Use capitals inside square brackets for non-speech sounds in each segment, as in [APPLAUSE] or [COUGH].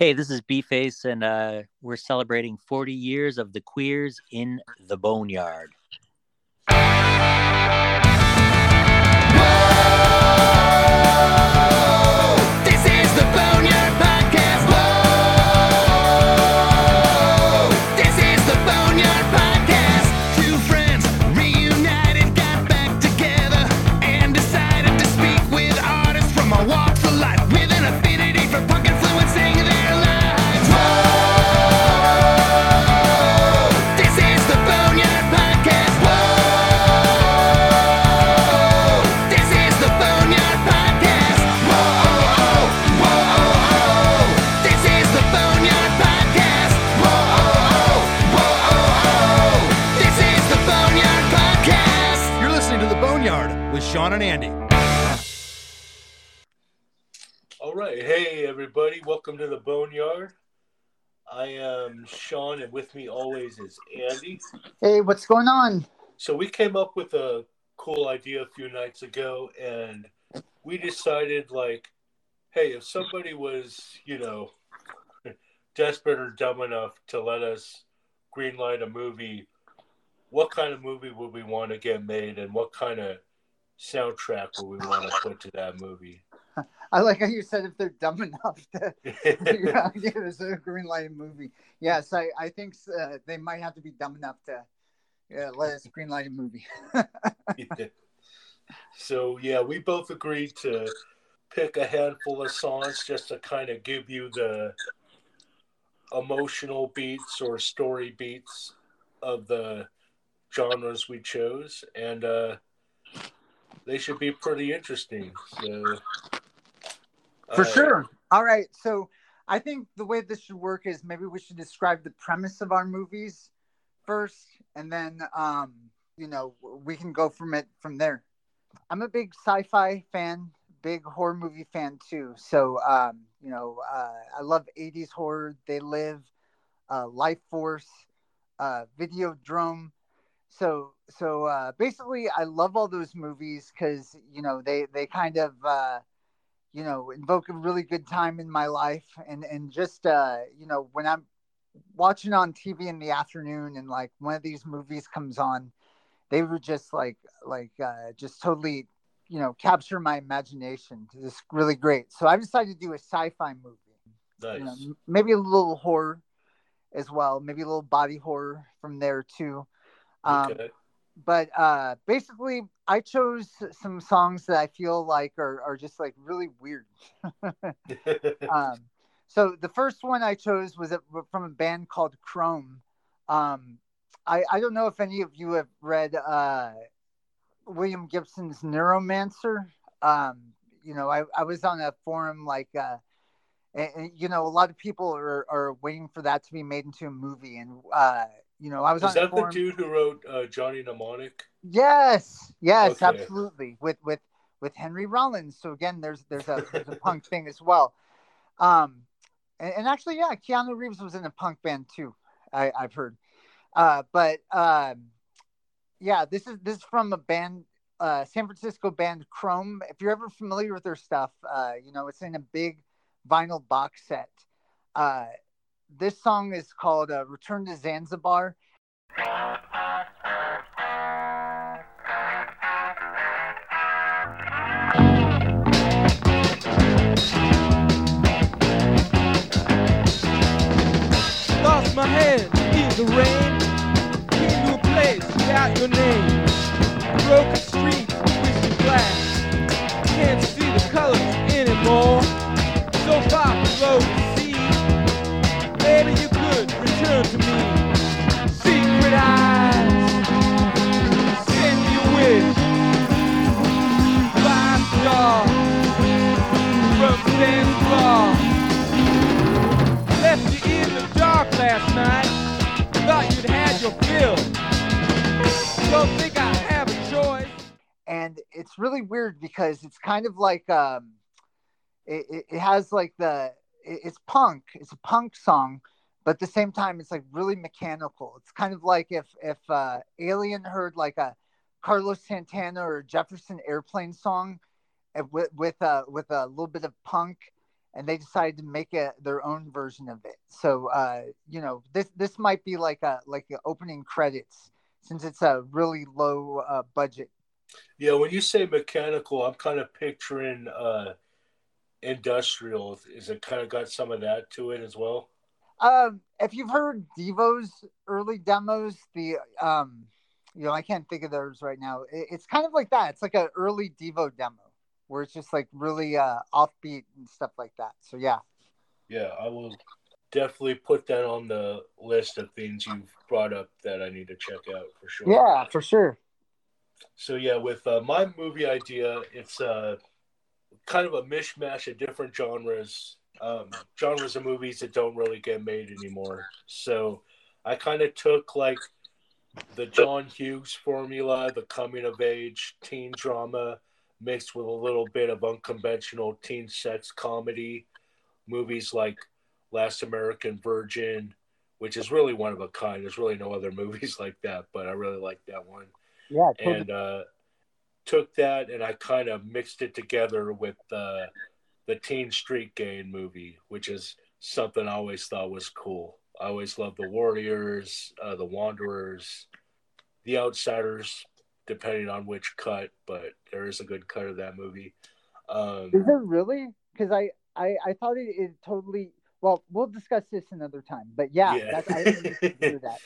Hey, this is B-Face, and uh, we're celebrating 40 years of the queers in the Boneyard. Welcome to the Boneyard. I am Sean, and with me always is Andy. Hey, what's going on? So, we came up with a cool idea a few nights ago, and we decided, like, hey, if somebody was, you know, [LAUGHS] desperate or dumb enough to let us greenlight a movie, what kind of movie would we want to get made, and what kind of soundtrack would we want to put to that movie? I like how you said if they're dumb [LAUGHS] enough to yeah, [LAUGHS] give a green light movie. Yes, I, I think uh, they might have to be dumb enough to yeah, let us green light a movie. [LAUGHS] so yeah, we both agreed to pick a handful of songs just to kind of give you the emotional beats or story beats of the genres we chose, and uh, they should be pretty interesting. So For uh, sure. All right. So I think the way this should work is maybe we should describe the premise of our movies first, and then um, you know we can go from it from there. I'm a big sci-fi fan, big horror movie fan too. So um, you know uh, I love 80s horror. They Live, uh, Life Force, uh, Videodrome. So so uh, basically, I love all those movies because you know they they kind of uh, you know invoke a really good time in my life and and just uh you know when i'm watching on tv in the afternoon and like one of these movies comes on they were just like like uh just totally you know capture my imagination it's really great so i decided to do a sci-fi movie Nice. you know, maybe a little horror as well maybe a little body horror from there too um okay. But uh basically i chose some songs that i feel like are, are just like really weird. [LAUGHS] Um so the first one i chose was from a band called chrome. Um i i don't know if any of you have read uh william gibson's neuromancer. Um you know i, I was on a forum like uh and, and, you know a lot of people are, are waiting for that to be made into a movie. And uh you know i was Is on that the dude who wrote uh, Johnny Mnemonic? Yes, yes, Okay. absolutely. With with with Henry Rollins. So again, there's there's a there's a punk thing as well. Um, and, and actually, yeah, Keanu Reeves was in a punk band too. I, I've heard. Uh, but um, yeah, this is this is from a band, uh, San Francisco band Chrome. If you're ever familiar with their stuff, uh, you know it's in a big vinyl box set. Uh, this song is called uh, "Return to Zanzibar." Lost my head in the rain. Came to a place without your name. Broken Zanzibar. Left you in the dark last night. Thought you'd had your fill. Don't think I have a choice. and it's really weird because it's kind of like um it, it, it has like the it, it's punk it's a punk song but at the same time it's like really mechanical it's kind of like if if uh alien heard like a carlos santana or jefferson airplane song with with uh with a little bit of punk and they decided to make a their own version of it. So uh, you know, this this might be like a like the opening credits since it's a really low uh, budget. Yeah, when you say mechanical, I'm kind of picturing uh, industrial. Is it kind of got some of that to it as well? Um, if you've heard Devo's early demos, the um, you know, I can't think of those right now. It, it's kind of like that. It's like an early Devo demo where it's just like really uh offbeat and stuff like that. So yeah. Yeah, I will definitely put that on the list of things you've brought up that I need to check out for sure. Yeah, for sure. So yeah, with uh, my movie idea, it's uh, kind of a mishmash of different genres, um, genres of movies that don't really get made anymore. So I kind of took like the John Hughes formula, the coming of age teen drama, mixed with a little bit of unconventional teen sex comedy. Movies like Last American Virgin, which is really one of a kind. There's really no other [LAUGHS] movies like that, but I really like that one. Yeah, totally. And uh, took that and I kind of mixed it together with uh, the Teen Street Gang movie, which is something I always thought was cool. I always loved the Warriors, uh, the Wanderers, the Outsiders, depending on which cut, but there is a good cut of that movie. Um, Is it really? Because I, I I thought it, it totally. Well, we'll discuss this another time. But yeah, Yeah. that's, I [LAUGHS] that.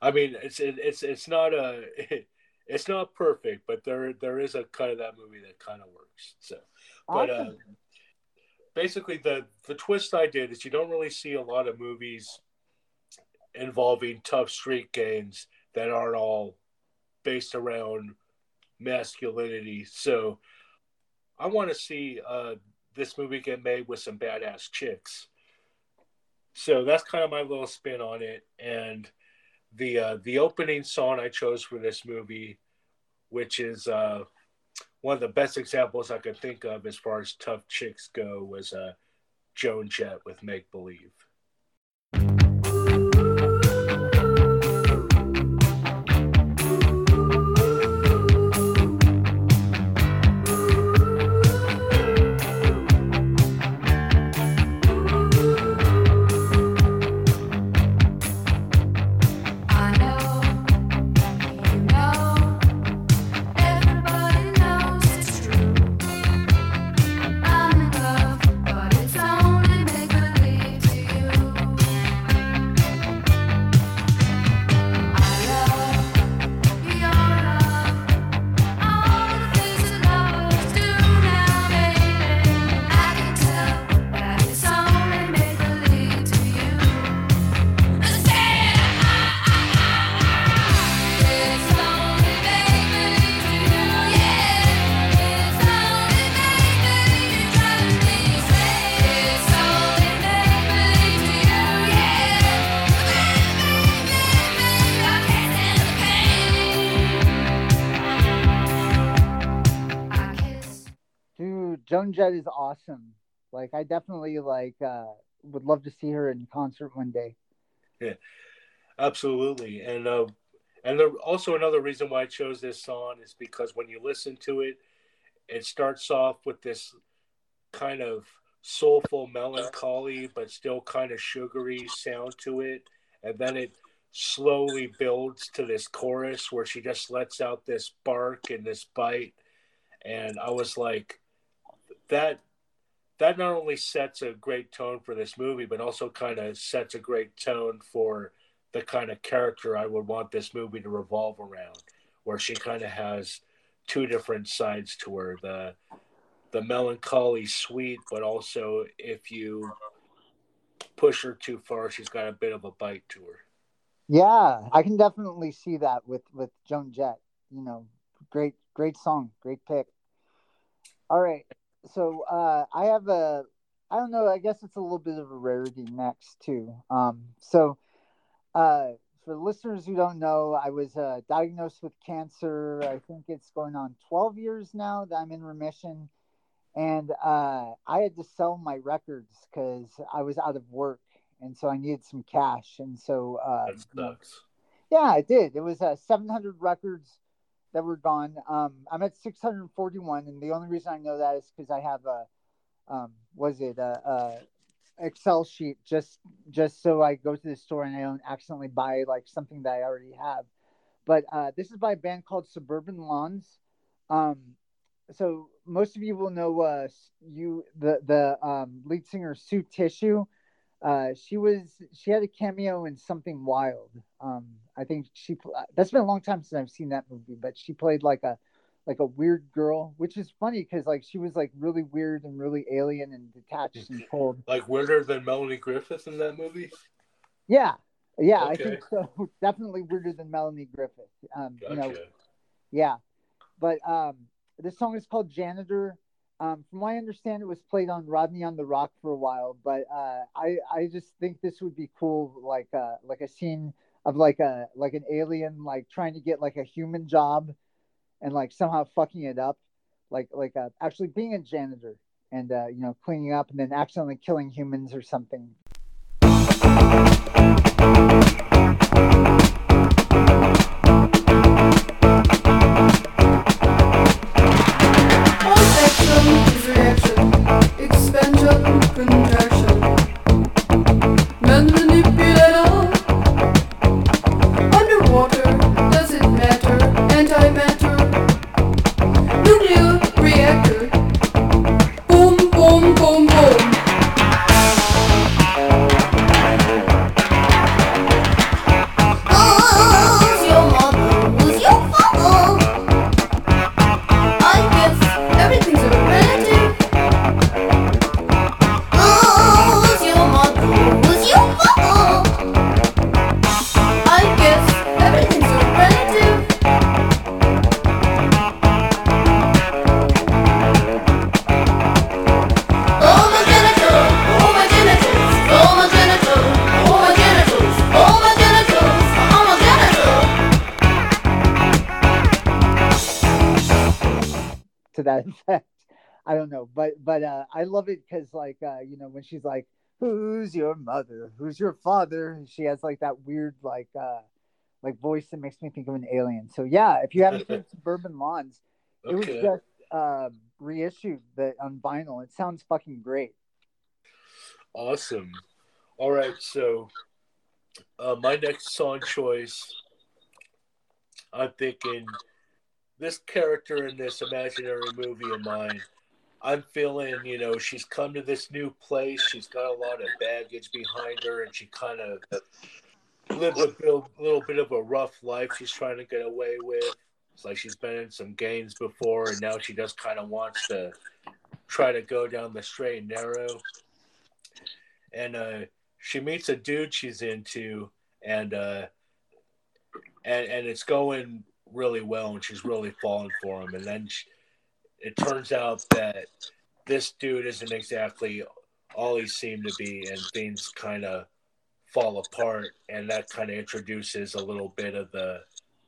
I mean, it's it, it's it's not a [LAUGHS] it's not perfect, but there there is a cut of that movie that kind of works. So, but uh, Awesome. basically, the the twist I did is you don't really see a lot of movies involving tough street gangs that aren't all based around masculinity. So, I want to see uh, this movie get made with some badass chicks. So that's kind of my little spin on it, and the uh, the opening song I chose for this movie, which is uh, one of the best examples I could think of as far as tough chicks go, was uh, Joan Jett with "Make Believe." Joan Jett is awesome. Like, I definitely like uh would love to see her in concert one day. Yeah, absolutely, and uh, and there, also another reason why I chose this song is because when you listen to it, it starts off with this kind of soulful melancholy, but still kind of sugary sound to it, and then it slowly builds to this chorus where she just lets out this bark and this bite, and I was like, that that not only sets a great tone for this movie, but also kind of sets a great tone for the kind of character I would want this movie to revolve around, where she kind of has two different sides to her the the melancholy sweet, but also if you push her too far, she's got a bit of a bite to her. Yeah, I can definitely see that with with Joan Jett. You know, great great song, great pick. All right, so uh, I have a I don't know. I guess it's a little bit of a rarity next too. Um, so uh, for listeners who don't know, I was uh, diagnosed with cancer. I think it's going on 12 years now that I'm in remission, and uh, I had to sell my records because I was out of work, and so I needed some cash, and so uh, That sucks. yeah, I did. It was uh, 700 records that were gone. Um, I'm at 641, and the only reason I know that is because I have a, um, was it a, uh, Excel sheet just just so I go to the store and I don't accidentally buy like something that I already have. But uh, this is by a band called Suburban Lawns. Um, so most of you will know uh, you the the um, lead singer Sue Tissue. Uh, she was she had a cameo in Something Wild. Um, I think she that's been a long time since I've seen that movie, but she played like a like a weird girl, which is funny because like she was like really weird and really alien and detached and cold. [LAUGHS] Like weirder than Melanie Griffith in that movie. Yeah, yeah, I think so. [LAUGHS] Definitely weirder than Melanie Griffith. Um, Gotcha. you know, yeah, but um, this song is called Janitor. Um, from what I understand, it was played on Rodney on the ROQ for a while, but uh, I I just think this would be cool, like uh, like a scene of like a like an alien like trying to get like a human job, and like somehow fucking it up, like like uh, actually being a janitor and uh, you know cleaning up and then accidentally killing humans or something. You know when she's like, "Who's your mother? Who's your father?" She has like that weird like uh, like voice that makes me think of an alien. So yeah, if you haven't seen [LAUGHS] Suburban Lawns, it was just uh, reissued the on vinyl. It sounds fucking great. Awesome. All right, so uh, my next song choice, I'm thinking this character in this imaginary movie of mine. I'm feeling, you know, she's come to this new place. She's got a lot of baggage behind her, and she kind of lived a little, little bit of a rough life. She's trying to get away with. It's like she's been in some games before, and now she just kind of wants to try to go down the straight and narrow and uh, she meets a dude she's into, and uh, and and it's going really well, and she's really falling for him. And then she, it turns out that this dude isn't exactly all he seemed to be, and things kind of fall apart, and that kind of introduces a little bit of the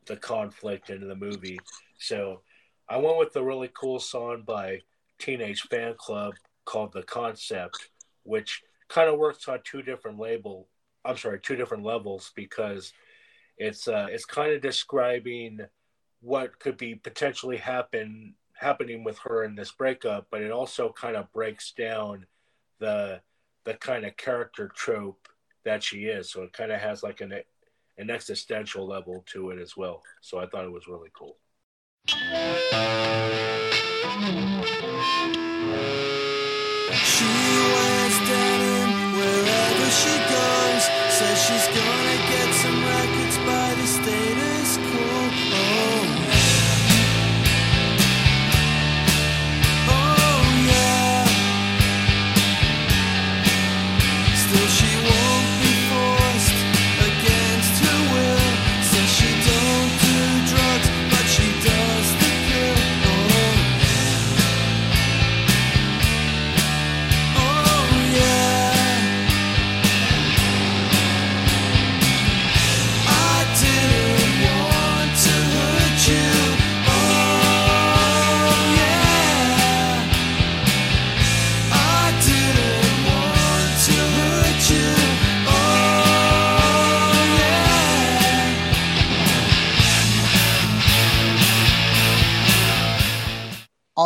the conflict into the movie. So I went with a really cool song by Teenage Fanclub called "The Concept," which kind of works on two different label i'm sorry two different levels because it's uh it's kind of describing what could be potentially happen happening with her in this breakup but it also kind of breaks down the the kind of character trope that she is so it kind of has like an an existential level to it as well so i thought it was really cool She wherever she goes. Says she's gonna get some records by the status quo. Oh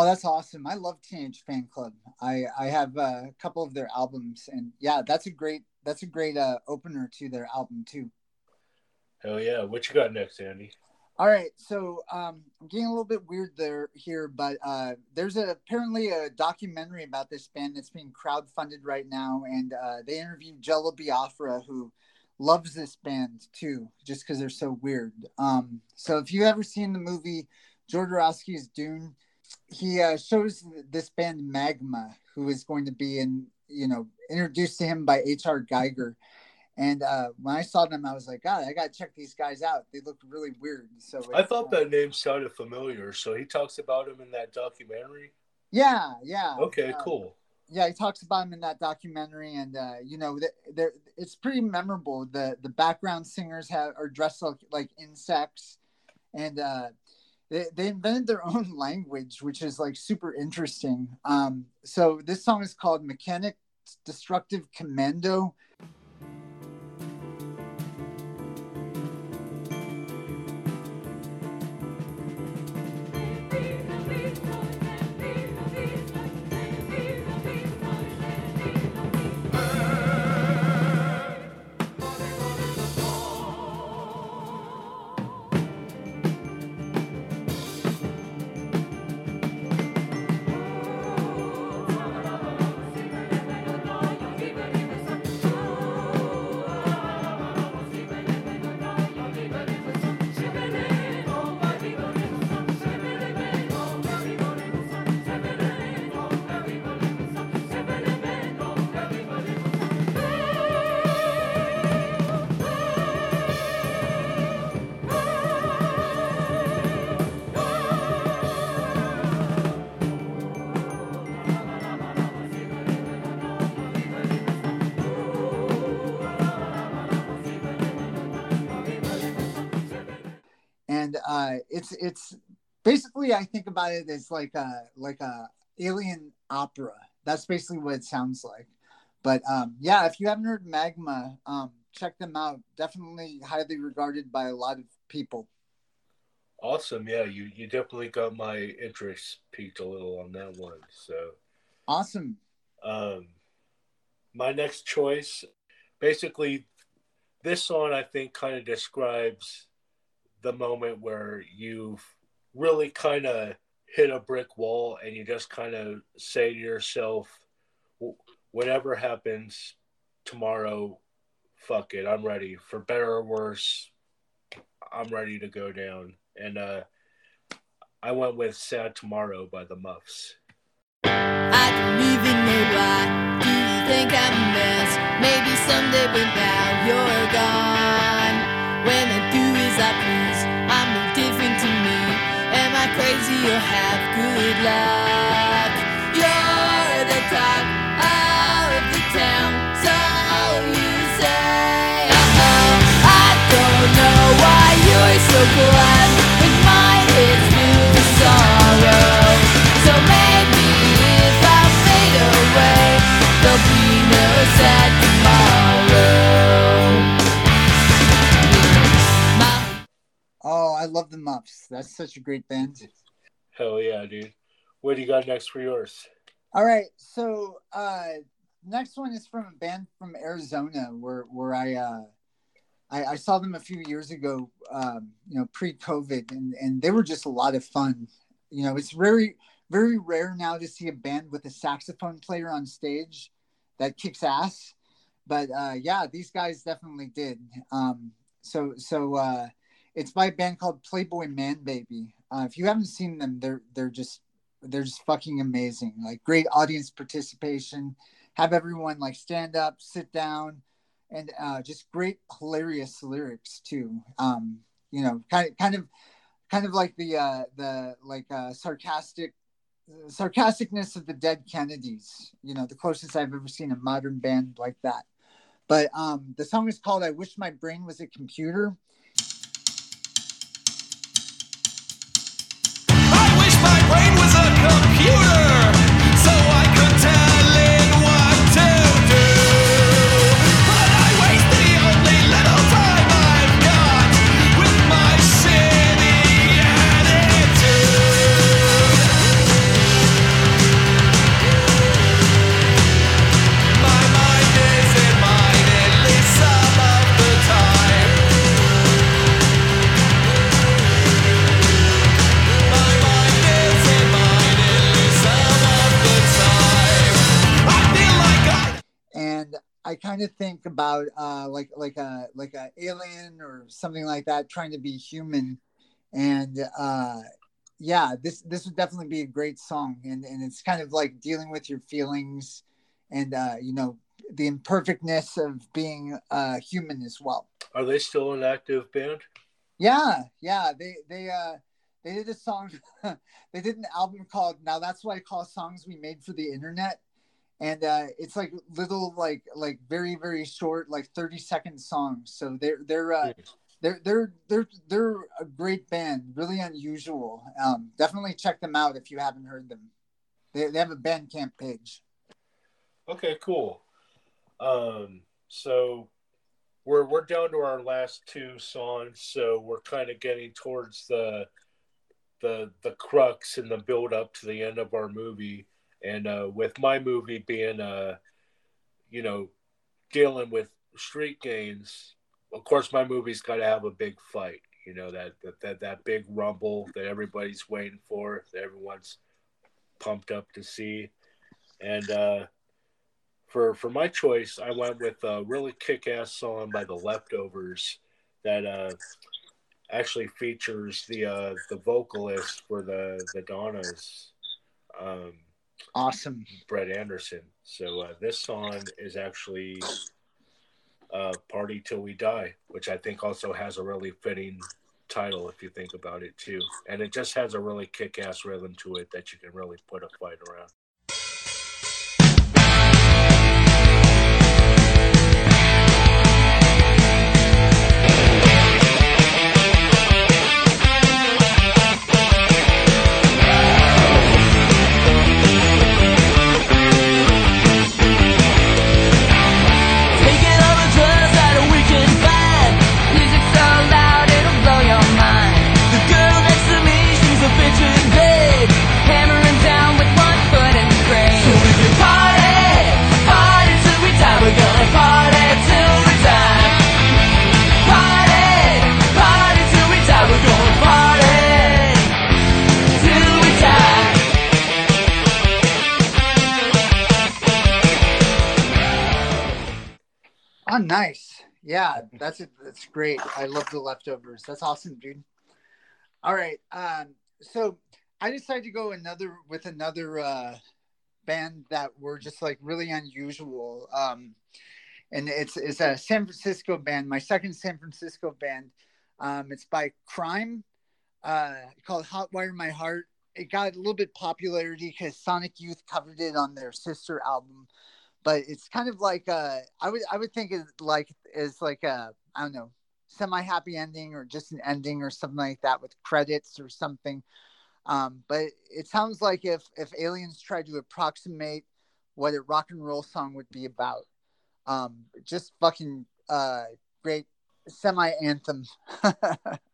that's awesome! I love Teenage Fanclub. I I have a couple of their albums, and yeah, that's a great that's a great uh, opener to their album too. Hell yeah. What you got next, Andy? All right, so um, I'm getting a little bit weird there here, but uh, there's a, apparently a documentary about this band that's being crowdfunded right now, and uh, they interviewed Jello Biafra, who loves this band too, just because they're so weird. Um, so if you've ever seen the movie Jodorowsky's Dune, he uh, shows this band Magma, who is going to be in, you know, introduced to him by H.R. Giger. And uh, when I saw them, I was like, God, I got to check these guys out. They look really weird. So I thought that name sounded familiar. So he talks about him in that documentary. Yeah, yeah. Okay, uh, cool. Yeah, he talks about him in that documentary, and uh, you know, it's pretty memorable. The the background singers have are dressed like like insects, and uh, they they invented their own [LAUGHS] language, which is like super interesting. Um, so this song is called "Mechanic Destructive Commando." Uh, it's it's basically I think about it as like a like a alien opera. That's basically what it sounds like. But um, yeah, if you haven't heard Magma, um, check them out. Definitely highly regarded by a lot of people. Awesome. Yeah, you, you definitely got my interest peaked a little on that one. So Awesome. um, my next choice, basically, this song I think kind of describes the moment where you've really kind of hit a brick wall and you just kind of say to yourself, whatever happens tomorrow, fuck it, I'm ready. For better or worse, I'm ready to go down. And uh, I went with Sad Tomorrow by the Muffs. I don't even know why. Do you think I'm a mess? Maybe someday, but now you're gone. When I do as I Crazy or have good luck? You're the talk of the town, so you say. Uh-oh, I don't know why you're so glad when mine is filled with sorrow. So maybe if I fade away, there'll be no sad tomorrow. Oh, I love the Muffs. That's such a great band. Hell yeah, dude. What do you got next for yours? All right, so uh, next one is from a band from Arizona where where I uh, I, I saw them a few years ago, um, you know, pre-COVID, and and they were just a lot of fun. You know, it's very very rare now to see a band with a saxophone player on stage that kicks ass, but uh, yeah, these guys definitely did. Um, so so uh, it's by a band called Playboy Man Baby. Uh, if you haven't seen them, they're they're just they're just fucking amazing. Like great audience participation. Have everyone like stand up, sit down, and uh, just great hilarious lyrics too. Um, you know, kind of kind of kind of like the uh, the like uh, sarcastic sarcasticness of the Dead Kennedys. You know, the closest I've ever seen a modern band like that. But um, the song is called "I Wish My Brain Was a Computer." Of think about uh, like like a like a alien or something like that trying to be human, and uh, yeah, this this would definitely be a great song, and and it's kind of like dealing with your feelings, and uh, you know the imperfectness of being uh, human as well. Are they still an active band? Yeah, yeah. They they uh they did a song [LAUGHS] they did an album called Now That's What I Call Songs We Made for the Internet. And uh it's like little like like very, very short, like 30 second songs. So they're they're uh they're they're they're they're a great band, really unusual. Um definitely check them out if you haven't heard them. They they have a Bandcamp page. Okay, cool. Um, so we're we're down to our last two songs, so we're kind of getting towards the the the crux and the build up to the end of our movie. And uh, with my movie being uh, you know, dealing with street gangs, of course my movie's got to have a big fight. You know that that that, that big rumble that everybody's waiting for, that everyone's pumped up to see, and. uh for for my choice, I went with a really kick-ass song by the Leftovers that uh, actually features the uh, the vocalist for the the Donnas, um, Awesome. Brett Anderson. So uh, this song is actually uh, "Party Till We Die," which I think also has a really fitting title if you think about it too, and it just has a really kick-ass rhythm to it that you can really put a fight around. Nice. Yeah, that's it. That's great. I love the leftovers. That's awesome, dude. All right. Um, so I decided to go another with another uh, band that were just like really unusual. Um, and it's it's a San Francisco band. My second San Francisco band. Um, it's by Crime. Uh, called Hotwire My Heart. It got a little bit popularity because Sonic Youth covered it on their sister album but it's kind of like uh I would I would think it like is like a I don't know semi happy ending or just an ending or something like that with credits or something. Um, but it sounds like if if aliens tried to approximate what a rock and roll song would be about, um, just fucking uh great semi anthem. [LAUGHS]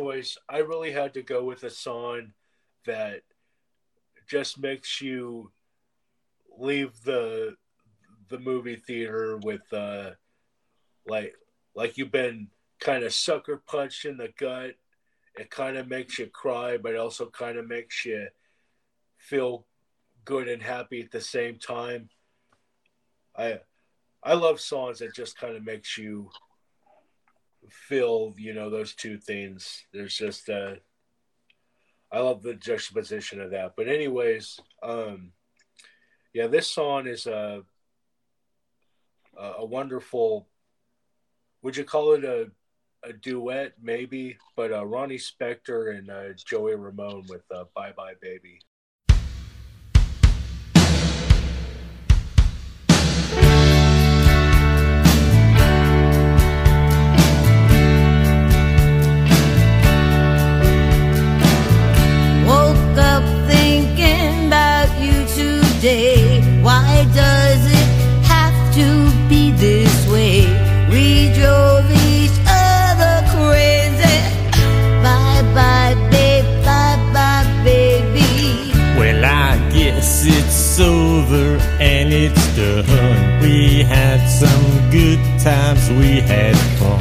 choice, I really had to go with a song that just makes you leave the the movie theater with uh like like you've been kind of sucker punched in the gut. It kind of makes you cry, but also kind of makes you feel good and happy at the same time. I I love songs that just kind of makes you feel, you know, those two things. There's just uh I love the juxtaposition of that. But anyways, um, yeah, this song is a a, wonderful. Would you call it a a duet, maybe? But uh, Ronnie Spector and uh, Joey Ramone with uh, "Bye Bye Baby." Today. Why does it have to be this way? We drove each other crazy. Bye bye, babe. Bye bye, baby. Well, I guess it's over and it's done. We had some good times, we had fun.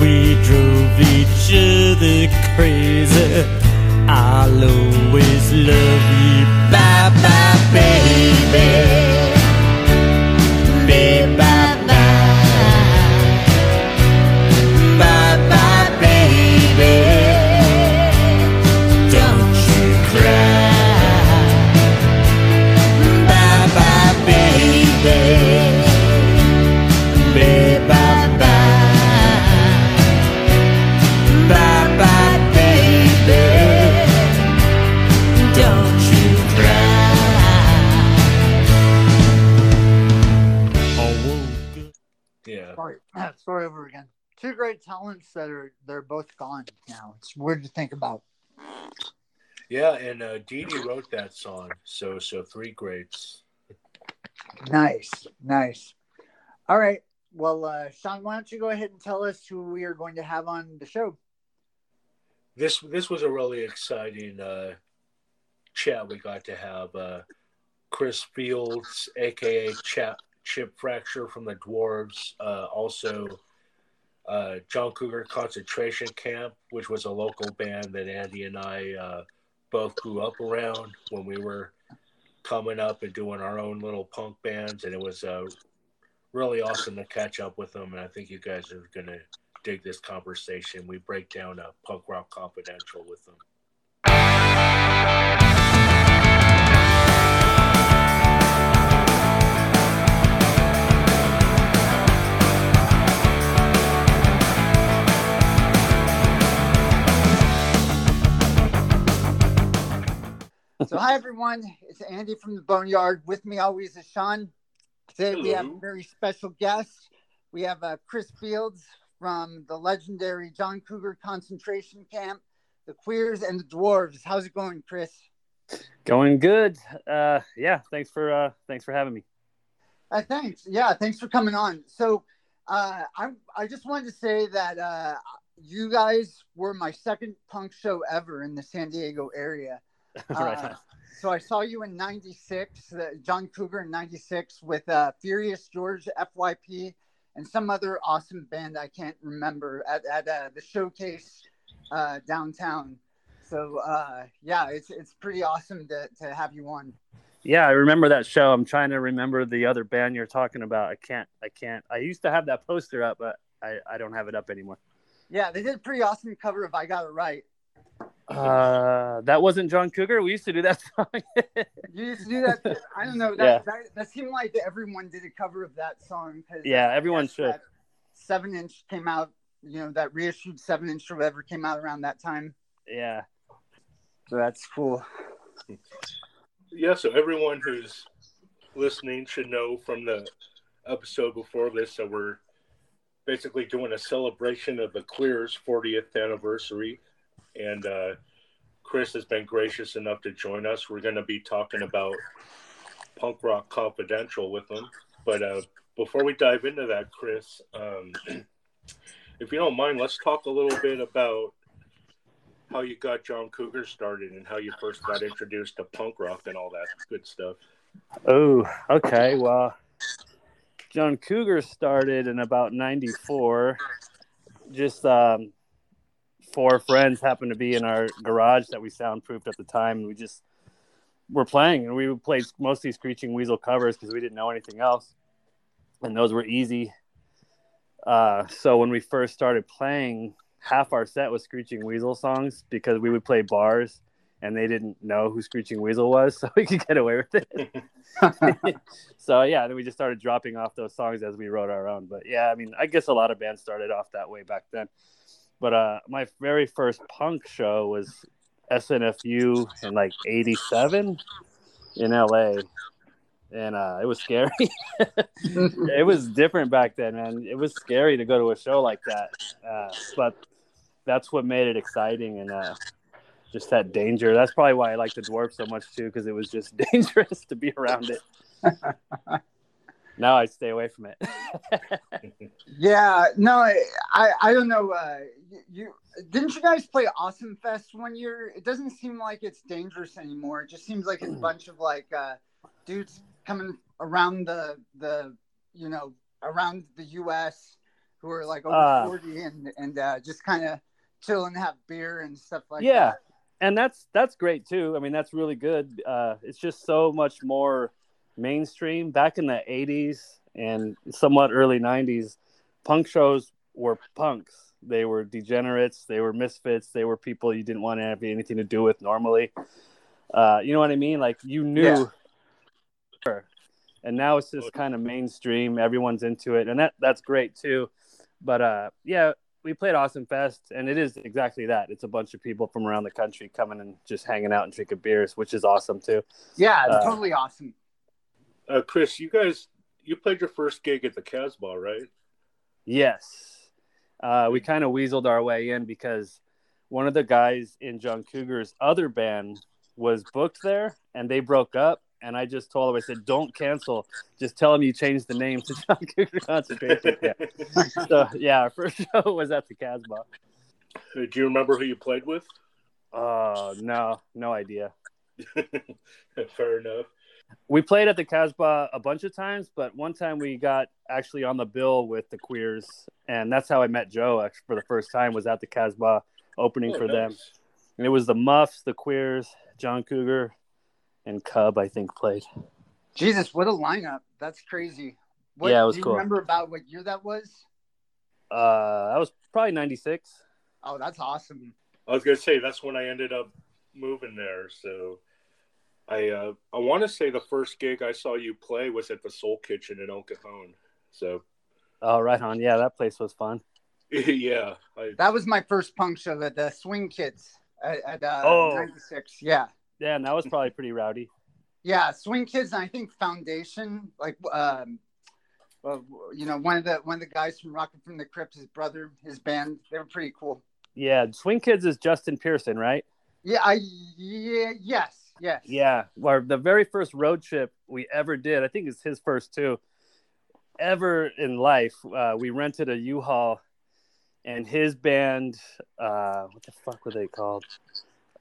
We drove each other crazy. I'll always love you. Bye bye, baby. Sorry over again. Two great talents that are they're both gone now. It's weird to think about. Yeah, and uh, Dee Dee wrote that song. So, so three greats. Nice, nice. All right. Well, uh, Sean, why don't you go ahead and tell us who we are going to have on the show? This this was a really exciting uh, chat we got to have. Uh, Chris Fields, aka Chap, Chip Fracture from the Dwarves, uh, also uh, Jon Cougar Concentration Camp, which was a local band that Andy and I uh, both grew up around when we were coming up and doing our own little punk bands, and it was uh, really awesome to catch up with them. And I think you guys are gonna dig this conversation. We break down a punk rock confidential with them. So, hi everyone. It's Andy from the Boneyard. With me always is Sean. Today we have a very special guest. We have uh, Chris Fields from the legendary Jon Cougar Concentration Camp, the Queers, and the Dwarves. How's it going, Chris? Going good. Uh, yeah, thanks for uh, thanks for having me. Uh, thanks. Yeah, thanks for coming on. So, uh, I I just wanted to say that uh, you guys were my second punk show ever in the San Diego area. [LAUGHS] right. Uh, so I saw you in '96, uh, Jon Cougar in '96 with uh, Furious George, FYP, and some other awesome band I can't remember at at uh, the showcase uh, downtown. So uh, yeah, it's it's pretty awesome to to have you on. Yeah, I remember that show. I'm trying to remember the other band you're talking about. I can't. I can't. I used to have that poster up, but I, I don't have it up anymore. Yeah, they did a pretty awesome cover of "I Got It Right." Uh, that wasn't Jon Cougar. We used to do that [LAUGHS] song. You used to do that. I don't know. That, Yeah. that, that seemed like everyone did a cover of that song. Yeah, everyone yes, should. Seven inch came out. You know that reissued seven inch or whatever came out around that time. yeah. So that's cool. Yeah, so everyone who's listening should know from the episode before this that we're basically doing a celebration of the Queers 40th anniversary. And uh, Chris has been gracious enough to join us. We're going to be talking about Punk Rock Confidential with him. But uh, before we dive into that, Chris, um, [CLEARS THROAT] if you don't mind, let's talk a little bit about how you got Jon Cougar started and how you first got introduced to punk rock and all that good stuff. Oh, okay. Well, Jon Cougar started in about '94. Just um, four friends happened to be in our garage that we soundproofed at the time, and we just were playing, and we played mostly Screeching Weasel covers because we didn't know anything else, and those were easy. Uh, so when we first started playing, half our set was Screeching Weasel songs because we would play bars, and they didn't know who Screeching Weasel was, [LAUGHS] so we could get away with it. [LAUGHS] so yeah, then we just started dropping off those songs as we wrote our own. But yeah, I mean, I guess a lot of bands started off that way back then. But uh, my very first punk show was SNFU in like '87 in LA, and uh, it was scary. [LAUGHS] it was different back then, man. It was scary to go to a show like that, uh, but that's what made it exciting and uh, just that danger. That's probably why I like the dwarf so much too, because it was just [LAUGHS] dangerous to be around it. [LAUGHS] now I stay away from it. [LAUGHS] Yeah, no, I I, don't know. Uh, you, didn't you guys play Awesome Fest one year? It doesn't seem like it's dangerous anymore. It just seems like it's a bunch of like uh, dudes coming around the the you know around the U.S. who are like over Uh. forty and and uh, just kind of chill and have beer and stuff like yeah, that. and that's that's great too. I mean, that's really good. Uh, it's just so much more mainstream. Back in the '80s and somewhat early '90s, punk shows were punks. They were degenerates. They were misfits. They were people you didn't want to have anything to do with normally. Uh, you know what I mean? Like you knew. her. And now it's just kind of mainstream. Everyone's into it, and that that's great too. But uh, yeah, we played Awesome Fest, and it is exactly that. It's a bunch of people from around the country coming and just hanging out and drinking beers, which is awesome too. Yeah, Uh, totally awesome. Uh, Chris, you guys, you played your first gig at the Casbah, right? Yes. Uh, we kind of weaseled our way in because one of the guys in Jon Cougar's other band was booked there and they broke up. And I just told him, I said, don't cancel. Just tell him you changed the name to [LAUGHS] Jon Cougar Concentration Camp. [LAUGHS] so, yeah, our first [LAUGHS] show was at the Casbah. Do you remember who you played with? Oh, no, no idea. Fair enough. We played at the Casbah a bunch of times, but one time we got actually on the bill with the Queers, and that's how I met Joe actually, for the first time. Was at the Casbah opening Oh, for them, and it was the Muffs, the Queers, Jon Cougar, and Cub. I think played. Jesus, what a lineup! That's crazy. What, Yeah, it was do you cool. remember about what year that was? Uh, that was probably '96. Oh, that's awesome. I was gonna say that's when I ended up moving there. So I uh, I want to say the first gig I saw you play was at the Soul Kitchen in El Cajon. So Oh, right on. Yeah, that place was fun. [LAUGHS] yeah, I, That was my first punk show at the Swing Kids at, at uh, Oh. 96. Yeah. Yeah, and that was probably pretty rowdy. Yeah, Swing Kids and I think Foundation, like um well, you know, one of the one of the guys from Rocket from the Crypt, his brother, his band, they were pretty cool. Yeah, Swing Kids is Justin Pearson, right? Yeah, I yeah, yes, yes. Yeah, our the very first road trip we ever did, I think it's his first too, ever in life. Uh, we rented a U-Haul, and his band, uh, what the fuck were they called?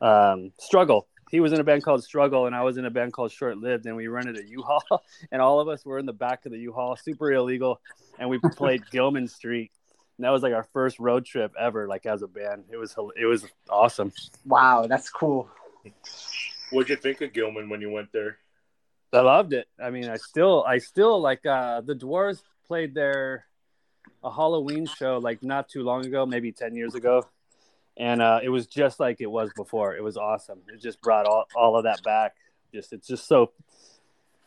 Um, Struggle. He was in a band called Struggle, and I was in a band called Short Lived, and we rented a U-Haul, [LAUGHS] and all of us were in the back of the U-Haul, super illegal, and we played [LAUGHS] Gilman Street. And that was like our first road trip ever, like as a band. It was it was awesome. Wow, that's cool. What'd you think of Gilman when you went there? I loved it. I mean, I still, I still like uh, the Dwarves played their a Halloween show like not too long ago, maybe ten years ago, and uh, it was just like it was before. It was awesome. It just brought all, all of that back. Just it's just so,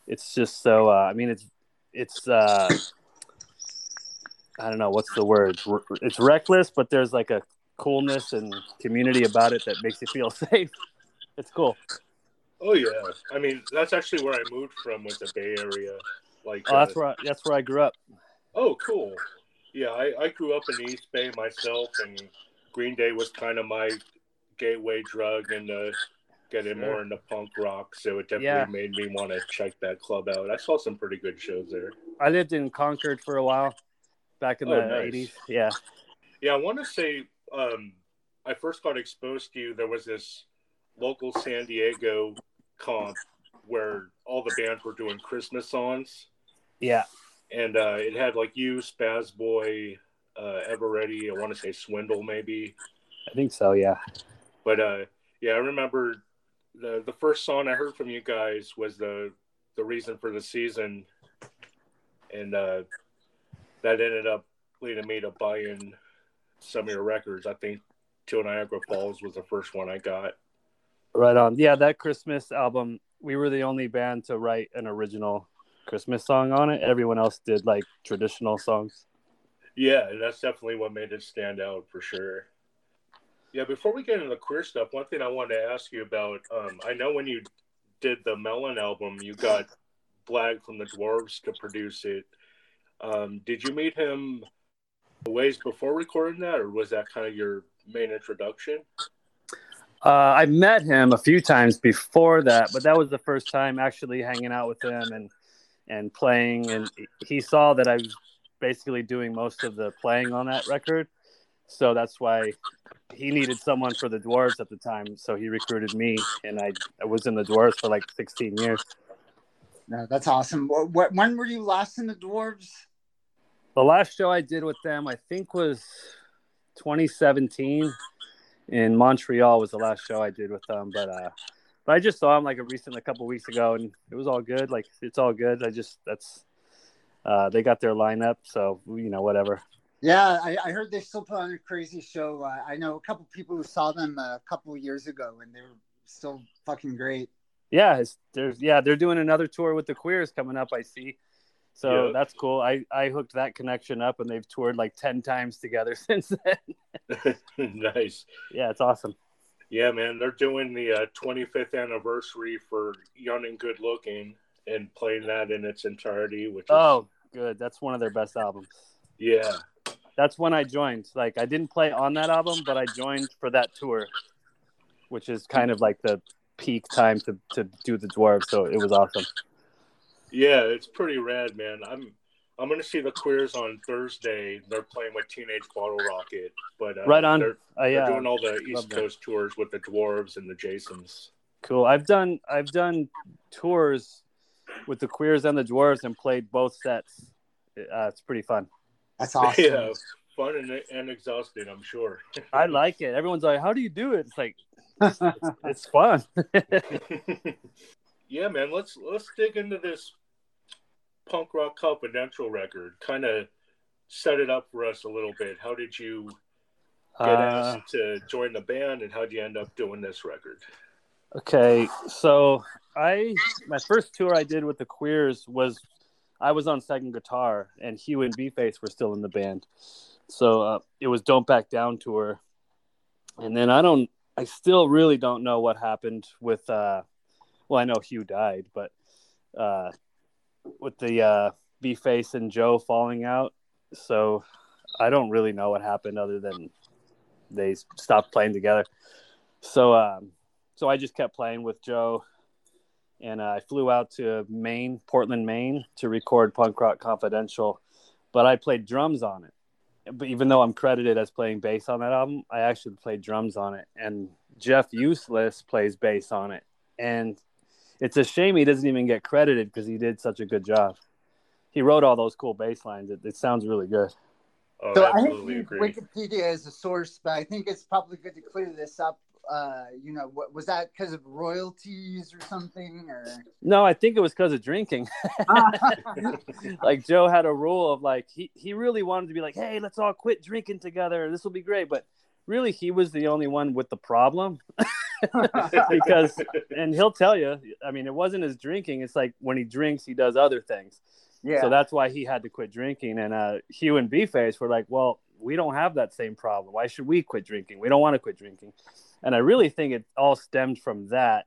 it's just so. Uh, I mean, it's it's. Uh, I don't know what's the word. It's reckless, but there's like a coolness and community about it that makes you feel [LAUGHS] safe. It's cool. Oh yeah, I mean that's actually where I moved from was the Bay Area. Like Oh, that's uh, where I, that's where I grew up. Oh, cool. Yeah, I, I grew up in the East Bay myself, and Green Day was kind of my gateway drug into getting Sure. more into punk rock. So it definitely Yeah. made me want to check that club out. I saw some pretty good shows there. I lived in Concord for a while, back in Oh, the nice. '80s. Yeah, Yeah, I want to say um, I first got exposed to you. There was this local San Diego comp where all the bands were doing Christmas songs. yeah, and uh, it had like you, Spaz Boy, uh, Ever Ready. I want to say Swindle maybe, I think so. Yeah, but uh, yeah, I remember the the first song I heard from you guys was the the reason for the season, and uh, that ended up leading me to buying some of your records. I think Till Niagara Falls was the first one I got. Right on. Yeah, that Christmas album, we were the only band to write an original Christmas song on it. Everyone else did like traditional songs. Yeah, that's definitely what made it stand out for sure. Yeah, before we get into the queer stuff, one thing I wanted to ask you about, um, I know when you did the Melon album, you got Blag from the Dwarves to produce it. Um, did you meet him ways before recording that, or was that kind of your main introduction? Uh, I met him a few times before that, but that was the first time actually hanging out with him and and playing. And he saw that I was basically doing most of the playing on that record, so that's why he needed someone for the Dwarves at the time. So he recruited me, and I, I was in the Dwarves for like 16 years. No, that's awesome. What, when were you last in the Dwarves? The last show I did with them, I think, was 2017 in Montreal. Was the last show I did with them, but uh, but I just saw them like a recent, a couple weeks ago, and it was all good. Like it's all good. I just that's uh, they got their lineup, so you know whatever. Yeah, I, I heard they still put on a crazy show. Uh, I know a couple people who saw them a couple years ago, and they were still fucking great. Yeah, it's, there's yeah they're doing another tour with the Queers coming up. I see. So Yeah. that's cool. I, I hooked that connection up, and they've toured like ten times together [LAUGHS] since then. [LAUGHS] nice. yeah, it's awesome. Yeah, man, they're doing the uh, 25th anniversary for Young and Good Looking and playing that in its entirety, which is, Oh, good. That's one of their best albums. yeah. That's when I joined. Like I didn't play on that album, but I joined for that tour, which is kind of like the peak time to, to do the dwarves. So it was awesome. Yeah, it's pretty rad, man. I'm I'm gonna see the Queers on Thursday. They're playing with Teenage Bottle Rocket, but uh, Right on. They're, Uh, they're yeah, doing all the love East that. Coast tours with the Dwarves and the Jasons. cool. I've done I've done tours with the queers and the dwarves and played both sets. Uh, it's pretty fun. That's [LAUGHS] awesome. Yeah, fun and, and exhausting, I'm sure. [LAUGHS] I like it. Everyone's like, "How do you do it?" It's like [LAUGHS] it's, it's fun. yeah, man. Let's let's dig into this punk rock confidential record. Kind of set it up for us a little bit. How did you get Uh, asked to join the band, and how would you end up doing this record? Okay, so I my first tour I did with the Queers was I was on second guitar and Hugh and B Face were still in the band, so uh, it was Don't Back Down tour, and then I don't I still really don't know what happened with uh well I know Hugh died but uh with the uh B Face and Joe falling out, so I don't really know what happened other than they stopped playing together. So um so I just kept playing with Joe, and uh, I flew out to Maine, Portland, Maine, to record Punk Rock Confidential. But I played drums on it. But even though I'm credited as playing bass on that album, I actually played drums on it. And Jeff Useless plays bass on it. And it's a shame he doesn't even get credited because he did such a good job. He wrote all those cool bass lines. It, it sounds really good. Oh, So I hate absolutely agree. Wikipedia as a source, but I think it's probably good to clear this up. Uh, you know, what was that because of royalties or something? Or No, I think it was because of drinking. [LAUGHS] like Joe had a rule of like he, he really wanted to be like, hey, let's all quit drinking together. This will be great. But really he was the only one with the problem. [LAUGHS] [LAUGHS] because [LAUGHS] and he'll tell you, I mean, it wasn't his drinking, it's like when he drinks, he does other things. yeah, So that's why he had to quit drinking. And uh Hugh and B Face were like, Well, we don't have that same problem. Why should we quit drinking? We don't want to quit drinking. And I really think it all stemmed from that.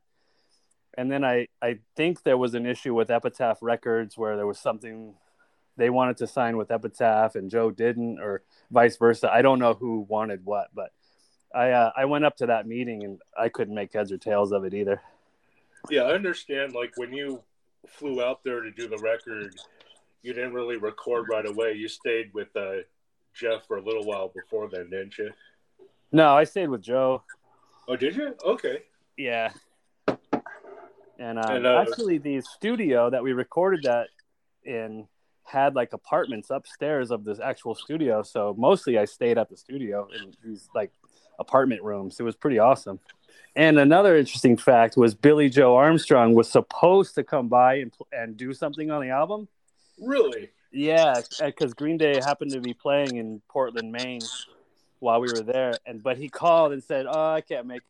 And then I, I think there was an issue with Epitaph Records where there was something they wanted to sign with Epitaph and Joe didn't, or vice versa. I don't know who wanted what, but I uh, I went up to that meeting and I couldn't make heads or tails of it either. Yeah, I understand. Like when you flew out there to do the record, you didn't really record right away. You stayed with uh, Jeff for a little while before then, didn't you? No, I stayed with Joe. Oh, did you? Okay. Yeah. And, uh, And, uh, actually, the studio that we recorded that in had like apartments upstairs of this actual studio. So mostly I stayed at the studio in these like apartment rooms. It was pretty awesome. And another interesting fact was Billie Joe Armstrong was supposed to come by and, and do something on the album. Really? Yeah, because Green Day happened to be playing in Portland, Maine, while we were there, and but he called and said, "Oh, I can't make."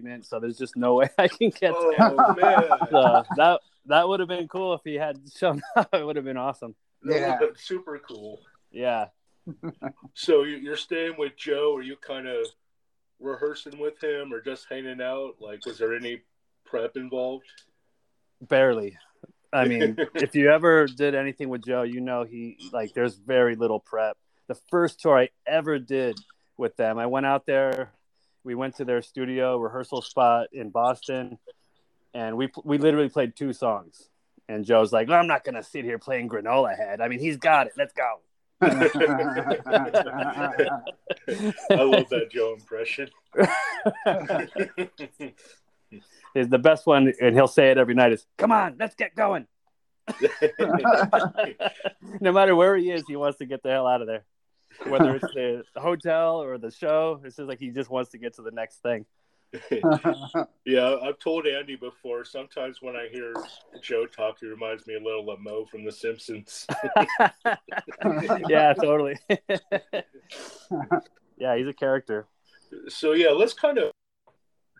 it." so there's just no way [LAUGHS] I can get Oh there. man, So that that would have been cool if he had shown [LAUGHS] up. It would have been awesome. that Yeah. would've been super cool. Yeah. So you- you're staying with Joe? Are you kind of rehearsing with him, or just hanging out? Like, was there any prep involved? Barely. I mean, [LAUGHS] if you ever did anything with Joe, you know he like there's very little prep. The first tour I ever did with them, I went out there. We went to their studio rehearsal spot in Boston, and we we literally played two songs. And Joe's like, "I'm not gonna sit here playing Granola Head. I mean, he's got it. Let's go." I love that Joe impression. [LAUGHS] is the best one, and he'll say it every night. Is come on, let's get going. [LAUGHS] no matter where he is, he wants to get the hell out of there. Whether it's the hotel or the show, it's just like he just wants to get to the next thing. [LAUGHS] yeah, I've told Andy before. Sometimes when I hear Joe talk, he reminds me a little of Moe from The Simpsons. [LAUGHS] yeah, totally. [LAUGHS] yeah, he's a character. so yeah, let's kind of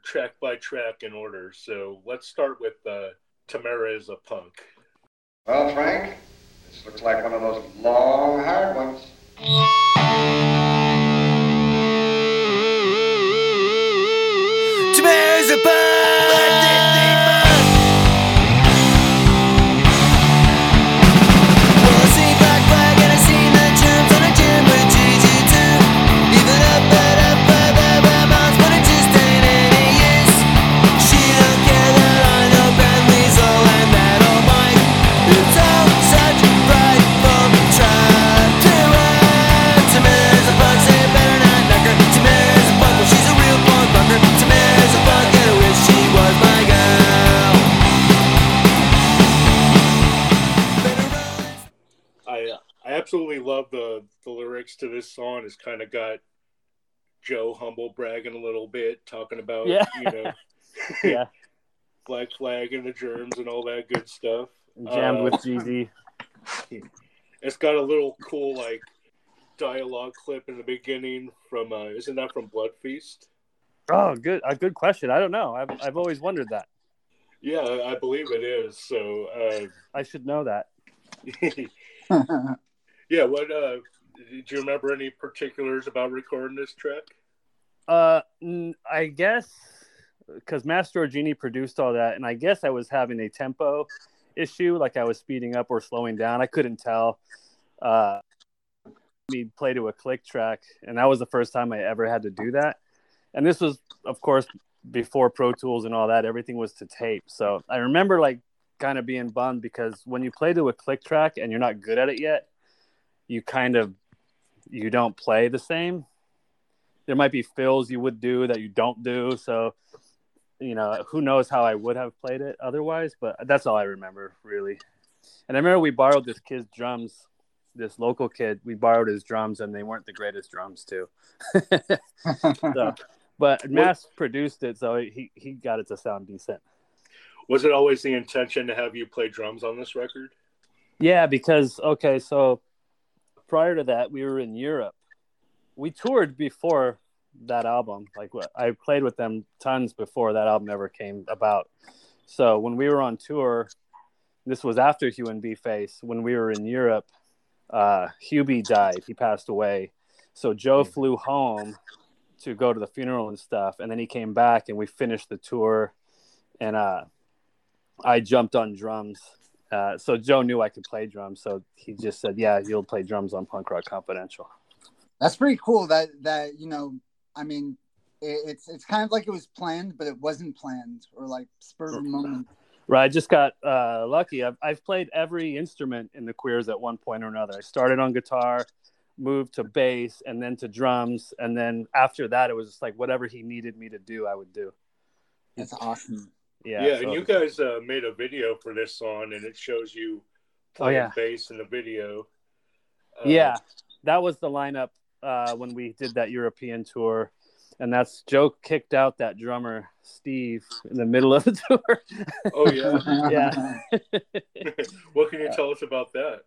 track by track in order. So let's start with uh, Tamara is a punk. Well, Frank, this looks like one of those long, hard ones. Tamara's a absolutely love the the lyrics to this song. It's kind of got Joe humble bragging a little bit, talking about Yeah. you know [LAUGHS] Yeah, [LAUGHS] Black Flag and the germs and all that good stuff. jammed Uh, with [LAUGHS] Gigi. It's got a little cool like dialogue clip in the beginning from uh isn't that from Blood Feast? Oh, good. A good question. I don't know. I've I've always wondered that. Yeah, I believe it is. So uh I should know that. Yeah, what uh did you remember any particulars about recording this track? Uh, I guess because Mass Giorgini produced all that, and I guess I was having a tempo issue, like I was speeding up or slowing down. I couldn't tell. Uh, we play to a click track, and that was the first time I ever had to do that. And this was, of course, before Pro Tools and all that. Everything was to tape, so I remember like kind of being bummed because when you play to a click track and you're not good at it yet, you kind of you don't play the same there might be fills you would do that you don't do. So, you know, who knows how I would have played it otherwise, but that's all I remember really. And I remember we borrowed this kid's drums, this local kid. We borrowed his drums and they weren't the greatest drums too. [LAUGHS] so, but Mass produced it, so he, he got it to sound decent. Was it always the intention to have you play drums on this record? Yeah, because okay, so prior to that, we were in Europe. We toured before that album. Like I played with them tons before that album ever came about. So when we were on tour, this was after Hugh and B Face. When we were in Europe, uh, Hubie died. He passed away. So Joe flew home to go to the funeral and stuff, and then he came back, and we finished the tour. And uh, I jumped on drums. Uh, so Joe knew I could play drums, so he just said, "Yeah, you'll play drums on Punk Rock Confidential." That's pretty cool. That that you know, I mean, it, it's it's kind of like it was planned, but it wasn't planned, or like spur of the moment. Right, I just got uh, lucky. I've, I've played every instrument in the Queers at one point or another. I started on guitar, moved to bass, and then to drums, and then after that, it was just like whatever he needed me to do, I would do. That's awesome. Yeah, Yeah, so- and you guys uh, made a video for this song, and it shows you Oh, playing yeah. bass in the video. Uh, yeah, that was the lineup uh, when we did that European tour, and that's Joe kicked out that drummer Steve in the middle of the [LAUGHS] tour. Oh yeah. [LAUGHS] yeah. [LAUGHS] what can you tell us about that?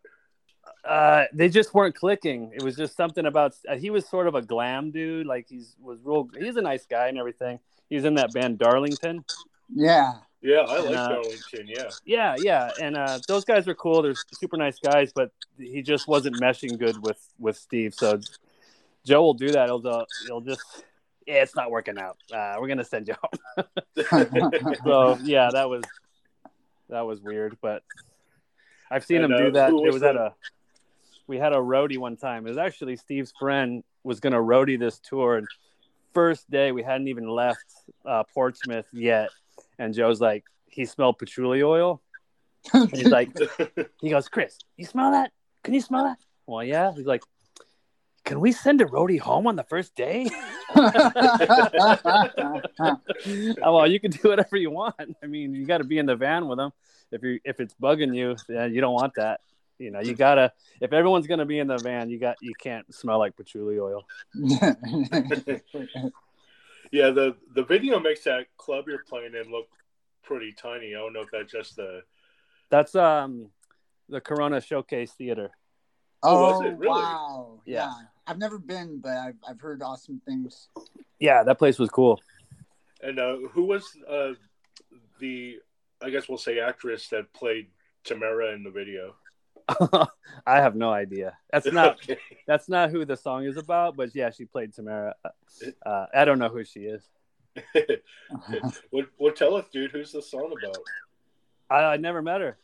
uh, they just weren't clicking. It was just something about uh, he was sort of a glam dude. Like he's was real. He's a nice guy and everything. He was in that band Darlington. Yeah. Yeah, I like Uh, Darlington. Yeah. Yeah, yeah, and uh, those guys are cool. They're super nice guys, but he just wasn't meshing good with with Steve. So Joe will do that. He'll uh, he'll just yeah, it's not working out. Uh, we're gonna send you home. [LAUGHS] so yeah, that was that was weird, but I've seen And, him do uh, that. It was was at a we had a roadie one time. It was actually Steve's friend was gonna roadie this tour, and first day we hadn't even left uh, Portsmouth yet, and Joe's like, he smelled patchouli oil. And he's like, [LAUGHS] he goes, Chris, you smell that? Can you smell that? Well, yeah. He's like, can we send a roadie home on the first day? [LAUGHS] oh, well, you can do whatever you want. I mean, you got to be in the van with them. If you if it's bugging you, then you don't want that. You know, you gotta. If everyone's gonna be in the van, you got you can't smell like patchouli oil. [LAUGHS] yeah, the the video makes that club you're playing in look pretty tiny. I don't know if that's just the. That's um the Corona Showcase Theater. Oh, Oh, it? Really? wow. Yeah. Yeah. I've never been, but I've, I've heard awesome things. Yeah, that place was cool. And uh, who was uh, the, I guess we'll say actress that played Tamara in the video? [LAUGHS] I have no idea. That's not [LAUGHS] Okay. that's not who the song is about, but yeah, she played Tamara. Uh, I don't know who she is. [LAUGHS] well, well, tell us, dude. Who's the song about? I, I never met her.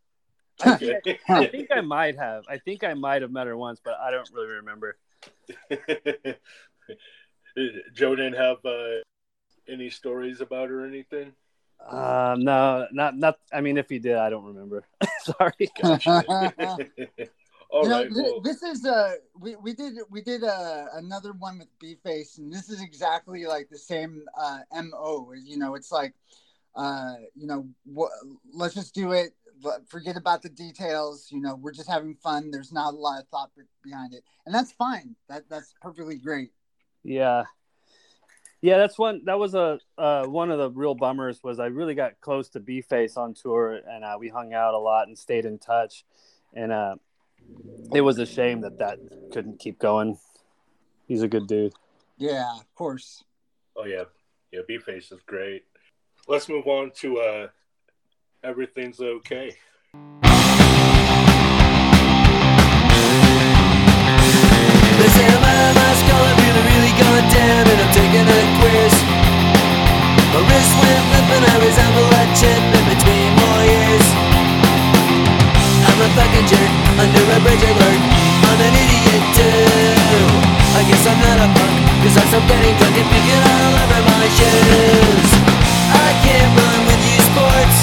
I think, Okay. I think I might have. I think I might have met her once, but I don't really remember. Joe didn't have uh, any stories about her or anything. Uh, no, not not. I mean, if he did, I don't remember. [LAUGHS] Sorry. Gotcha. [LAUGHS] [LAUGHS] All you right. thi- well, this is uh we, we did we did uh, another one with B Face, and this is exactly like the same uh, mo. You know, it's like uh, you know, wh- let's just do it. Forget about the details. You know, we're just having fun. There's not a lot of thought behind it, and that's fine. That that's perfectly great. Yeah. Yeah, that's one. That was a uh, one of the real bummers. Was I really got close to B Face on tour, and uh, we hung out a lot and stayed in touch, and uh, it was a shame that that couldn't keep going. He's a good dude. Yeah, of course. oh yeah, yeah. B face is great. Let's move on to uh, everything's okay. Going down and I'm taking a quiz. My wrist went limp and I resemble a in between more years. I'm a fucking jerk under a bridge alert. I'm an idiot too. I guess I'm not a punk, cause I stopped getting drunk and picking all over my shoes. I can't run with you sports.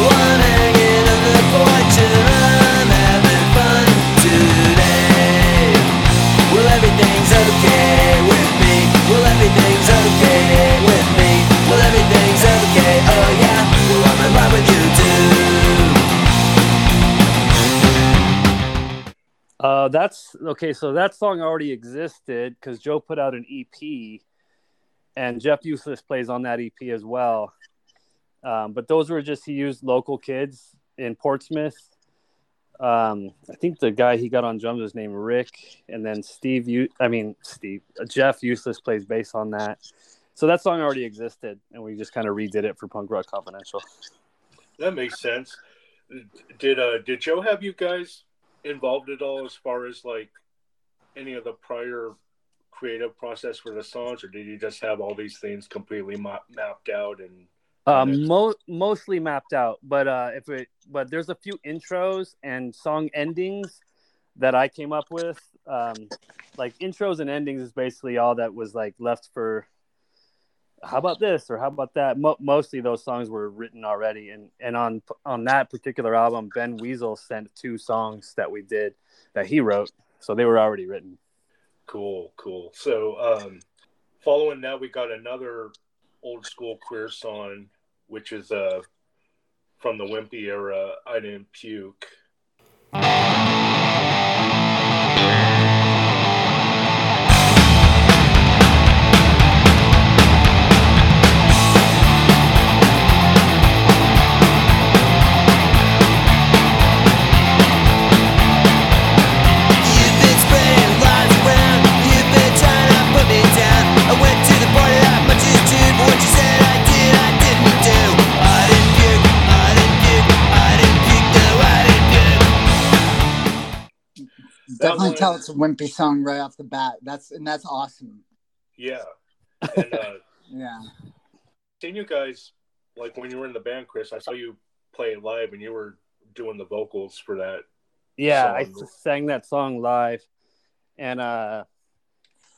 I'm hanging on the porch and I'm having fun today. Well, everything's okay. Well, everything's okay with me. Well, everything's okay. Oh, yeah. Well, I'm in love with you too. Uh, that's okay. So that song already existed because Joe put out an EP, and Jeff Useless plays on that EP as well. Um, but those were just he used local kids in Portsmouth. Um, I think the guy he got on drums was named Rick, and then Steve. U- I mean Steve. uh, Jeff Useless plays bass on that. So that song already existed, and we just kind of redid it for Punk Rock Confidential. That makes sense. Did uh did Joe have you guys involved at all as far as like any of the prior creative process for the songs, or did you just have all these things completely ma- mapped out and? Um, mo- mostly mapped out, but uh, if it, but there's a few intros and song endings that I came up with. Um, like intros and endings is basically all that was like left for. How about this or how about that? Mo- mostly those songs were written already, and and on on that particular album, Ben Weasel sent two songs that we did that he wrote, so they were already written. Cool, cool. So, um, following that, we got another old school queer song, which is uh from the Wimpy era. I didn't puke. Tell it's a wimpy song right off the bat. That's and that's awesome. Yeah. And uh, [LAUGHS] Yeah. seen you guys like when you were in the band, Chris. I saw you play it live, and you were doing the vocals for that. Yeah, I song. s- sang that song live, and uh,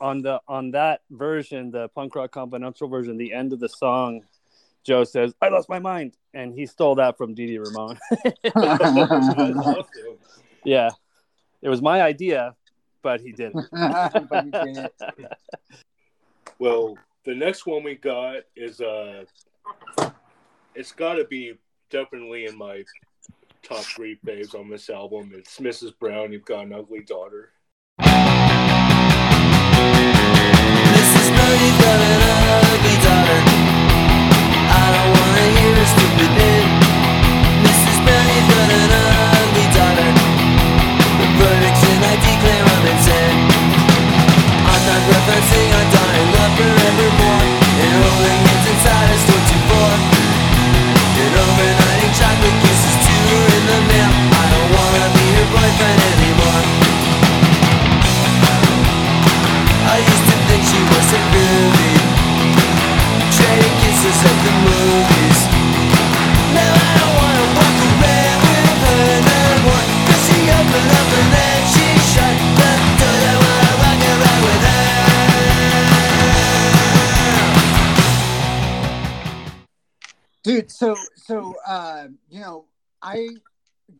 on the on that version, the punk rock confidential version, the end of the song, Joe says, "I lost my mind," and he stole that from Dee Dee Ramone. Yeah, it was my idea, but he did it. [LAUGHS] But you did it. Well, the next one we got is uh, it's got to be definitely in my top three faves on this album. It's Mrs. Brown. You've got an ugly daughter.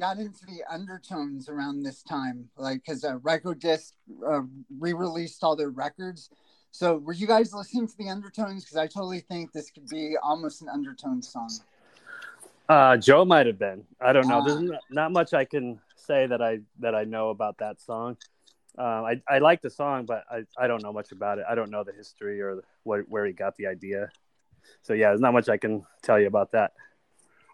Got into the undertones around this time like because uh, Rykodisc uh, re-released all their records so were you guys listening to the undertones because i totally think this could be almost an undertone song Uh, Joe might have been. I don't know. Ah. There's not, not much I can say that I that I know about that song. Um, I I like the song, but I, I don't know much about it. I don't know the history or where where he got the idea. So yeah, there's not much I can tell you about that.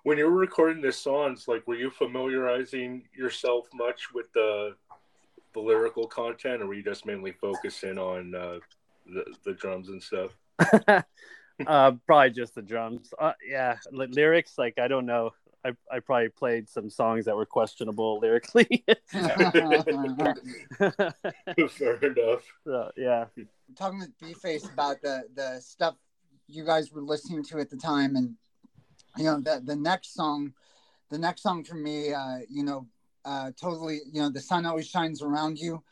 When you were recording the songs, like, were you familiarizing yourself much with the the lyrical content, or were you just mainly focusing on uh, the the drums and stuff? [LAUGHS] uh, probably just the drums. Uh, yeah, Ly- lyrics like I don't know. I I probably played some songs that were questionable lyrically. [LAUGHS] [LAUGHS] Fair enough. So, yeah. talking with B-Face about the the stuff you guys were listening to at the time, and you know the the next song, the next song for me, uh, you know, uh, totally, you know, the sun always shines around you.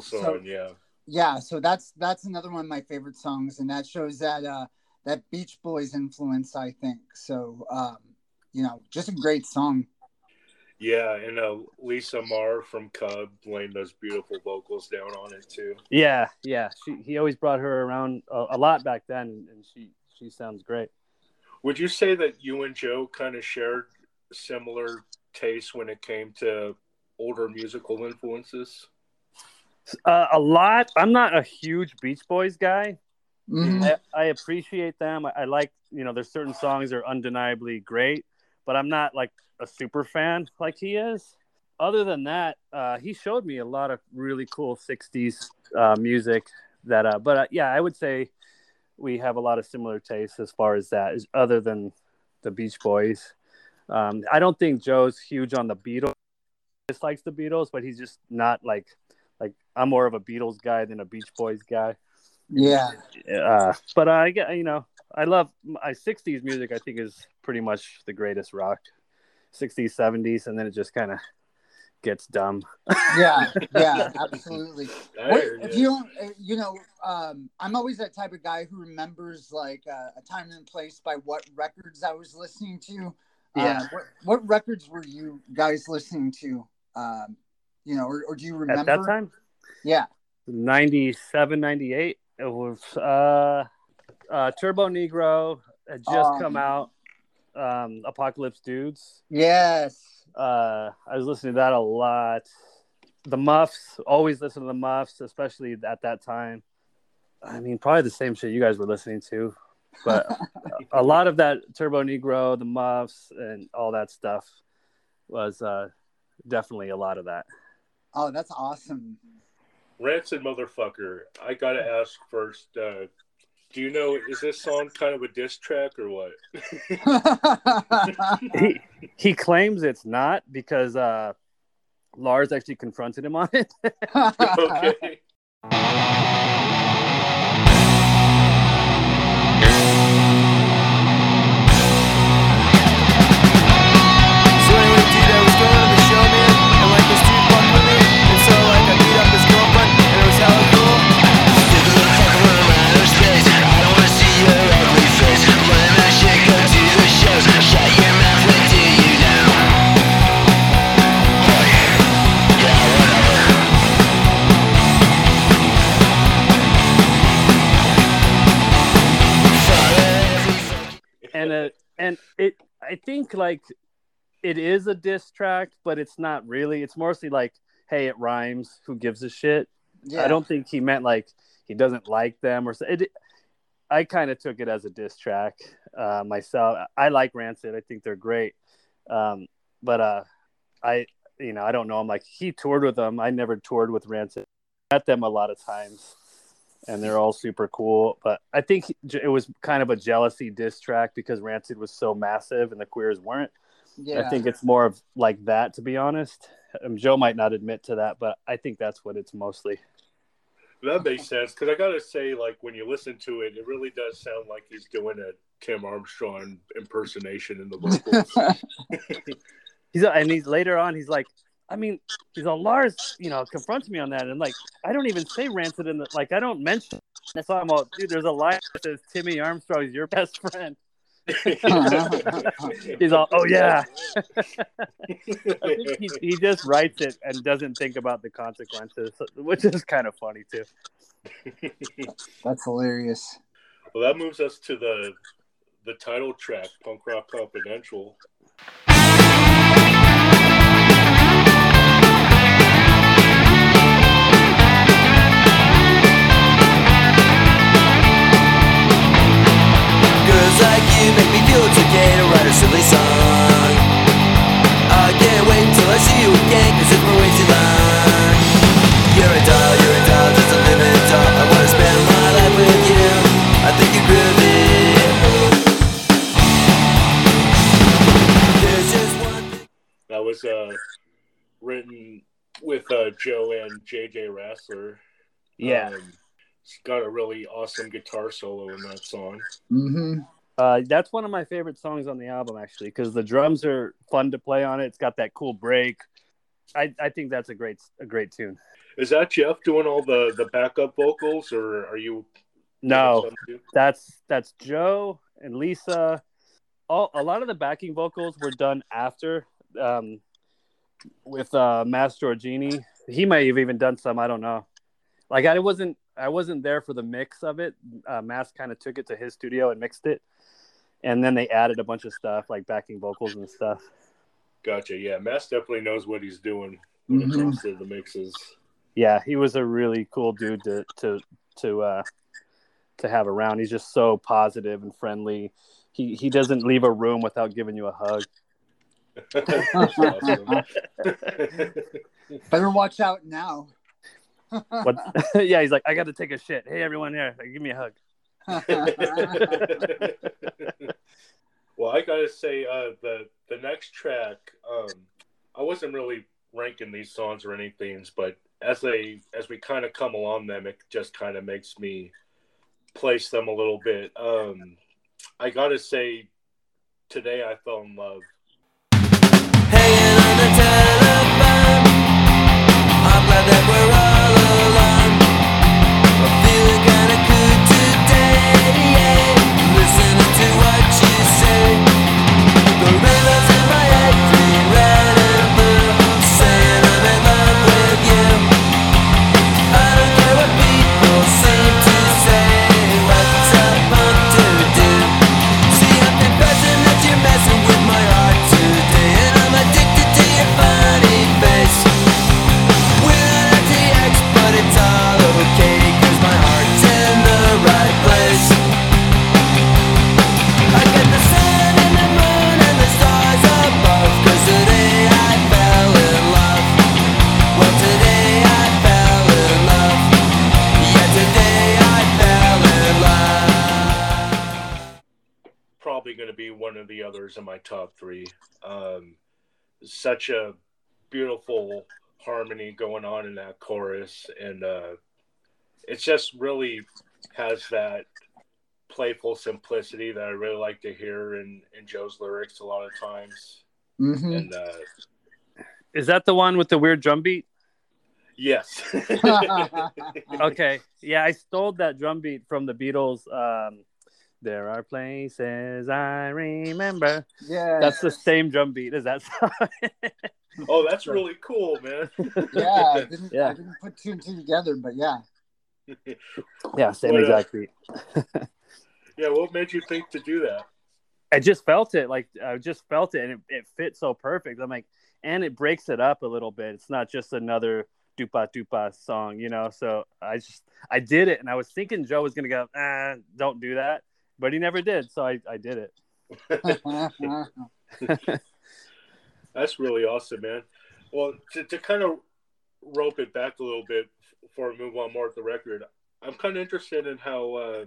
Beautiful song, so- yeah. yeah so that's that's another one of my favorite songs and that shows that uh that beach boys influence i think so um you know just a great song Yeah, and uh, Lisa Marr from Cub laying those beautiful vocals down on it too. Yeah, yeah. She he always brought her around a, a lot back then, and she she sounds great. Would you say that you and Joe kind of shared similar tastes when it came to older musical influences? Uh, a lot. I'm not a huge Beach Boys guy. Mhm. I, I appreciate them. I, I like you know there's certain songs that are undeniably great, but I'm not like a super fan like he is. Other than that, uh, he showed me a lot of really cool '60s uh, music. That, uh, but uh, yeah, I would say we have a lot of similar tastes as far as that. Is other than the Beach Boys. Um, I don't think Joe's huge on the Beatles. Dislikes the Beatles, but he's just not like I'm more of a Beatles guy than a Beach Boys guy. yeah Uh, but I get you know I love my '60s music. I think is pretty much the greatest rock. '60s, '70s, and then it just kind of gets dumb. yeah, yeah, [LAUGHS] absolutely. What, if you. you don't, uh, you know, um, I'm always that type of guy who remembers like uh, a time and place by what records I was listening to. Yeah. Uh, what, what records were you guys listening to? Um, you know, or, or do you remember At that time, Yeah. 97, 98, it was uh, uh, Turbo Negro had just Oh. come out. Um, Apocalypse Dudes. Yes. Uh, I was listening to that a lot. The Muffs, always listen to the Muffs, especially at that time. I mean, probably the same shit you guys were listening to, but a lot of that Turbo Negro, the Muffs, and all that stuff was uh, definitely a lot of that. Oh, that's awesome. Rancid motherfucker. I gotta ask first. Uh, do you know is this song kind of a diss track or what? [LAUGHS] he he claims it's not because uh, Lars actually confronted him on it. [LAUGHS] okay. [LAUGHS] think like it is a diss track, but it's not really. It's mostly like, hey, it rhymes. Who gives a shit? Yeah. I don't think he meant like he doesn't like them or so. It, I kind of took it as a diss track uh, myself. I like Rancid. I think they're great. Um, but uh, I, you know, I don't know. I'm like he toured with them. I never toured with Rancid. Met them a lot of times, and they're all super cool. But I think it was kind of a jealousy diss track because Rancid was so massive and the Queers weren't. Yeah. I think it's more of like that, to be honest. Um, Joe might not admit to that, but I think that's what it's mostly. That makes sense because I gotta say, like when you listen to it, it really does sound like he's doing a Tim Armstrong impersonation in the vocals. [LAUGHS] He's and he's later on. He's like, I mean, he's on Lars. You know, confronts me on that, and like, I don't even say rancid in the like. I don't mention. That's why I'm all, dude. There's a line that says Timmy Armstrong is your best friend. [LAUGHS] he's all, oh yeah. [LAUGHS] I think he, he just writes it and doesn't think about the consequences, which is kind of funny too. [LAUGHS] That's hilarious. well, that moves us to the the title track, Punk Rock Confidential. Was uh, written with uh, Joe and JJ Rassler. Yeah. Um, it's got a really awesome guitar solo in that song. Mm-hmm. Uh, that's one of my favorite songs on the album, actually, because the drums are fun to play on it. It's got that cool break. I, I think that's a great a great tune. Is that Jeff doing all the the backup vocals, or are you? No, doing some too? that's that's Joe and Lisa. All a lot of the backing vocals were done after um, with uh, Mass Giorgini. He might have even done some. I don't know. Like I wasn't I wasn't there for the mix of it. Uh, Mass kind of took it to his studio and mixed it, and then they added a bunch of stuff like backing vocals and stuff. Gotcha. Yeah, Mass definitely knows what he's doing when Mhm. it comes to the mixes. Yeah, he was a really cool dude to to to uh, to have around. He's just so positive and friendly. He he doesn't leave a room without giving you a hug. [LAUGHS] Better watch out now. What? [LAUGHS] yeah, he's like, I got to take a shit. Hey, everyone here, give me a hug. [LAUGHS] well, I gotta say, uh, the the next track, um, I wasn't really ranking these songs or anything, but as they as we kind of come along them, it just kind of makes me place them a little bit. Um, I gotta say, today I fell in love. That we're of the others in my top three. Um, such a beautiful harmony going on in that chorus, and uh, it just really has that playful simplicity that I really like to hear in, in Joe's lyrics a lot of times. Mhm. And uh, Is that the one with the weird drum beat? yes, [LAUGHS] okay. Yeah, I stole that drum beat from the Beatles. Um, there are places I remember. Yeah. That's the same drum beat as that song. [LAUGHS] oh, that's really cool, man. yeah, I [LAUGHS] didn't, Yeah. I didn't put two and two together, but yeah. yeah, same What, uh, exact beat. [LAUGHS] yeah, what made you think to do that? I just felt it. Like I just felt it, and it, it fit so perfect. I'm like, and it breaks it up a little bit. It's not just another dupa dupa song, you know. So I just I did it, and I was thinking Joe was gonna go, ah, don't do that, but he never did. So I I did it. [LAUGHS] That's really awesome, man. Well, to, to kind of rope it back a little bit before we move on more with the record, I'm kind of interested in how uh,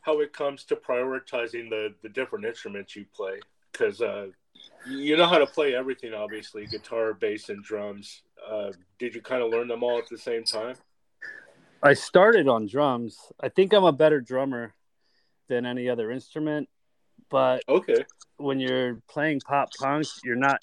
how it comes to prioritizing the the different instruments you play because uh, you know how to play everything, obviously guitar, bass, and drums. Uh, did you kind of learn them all at the same time? I started on drums. I think I'm a better drummer than any other instrument, but okay, when you're playing pop punk, you're not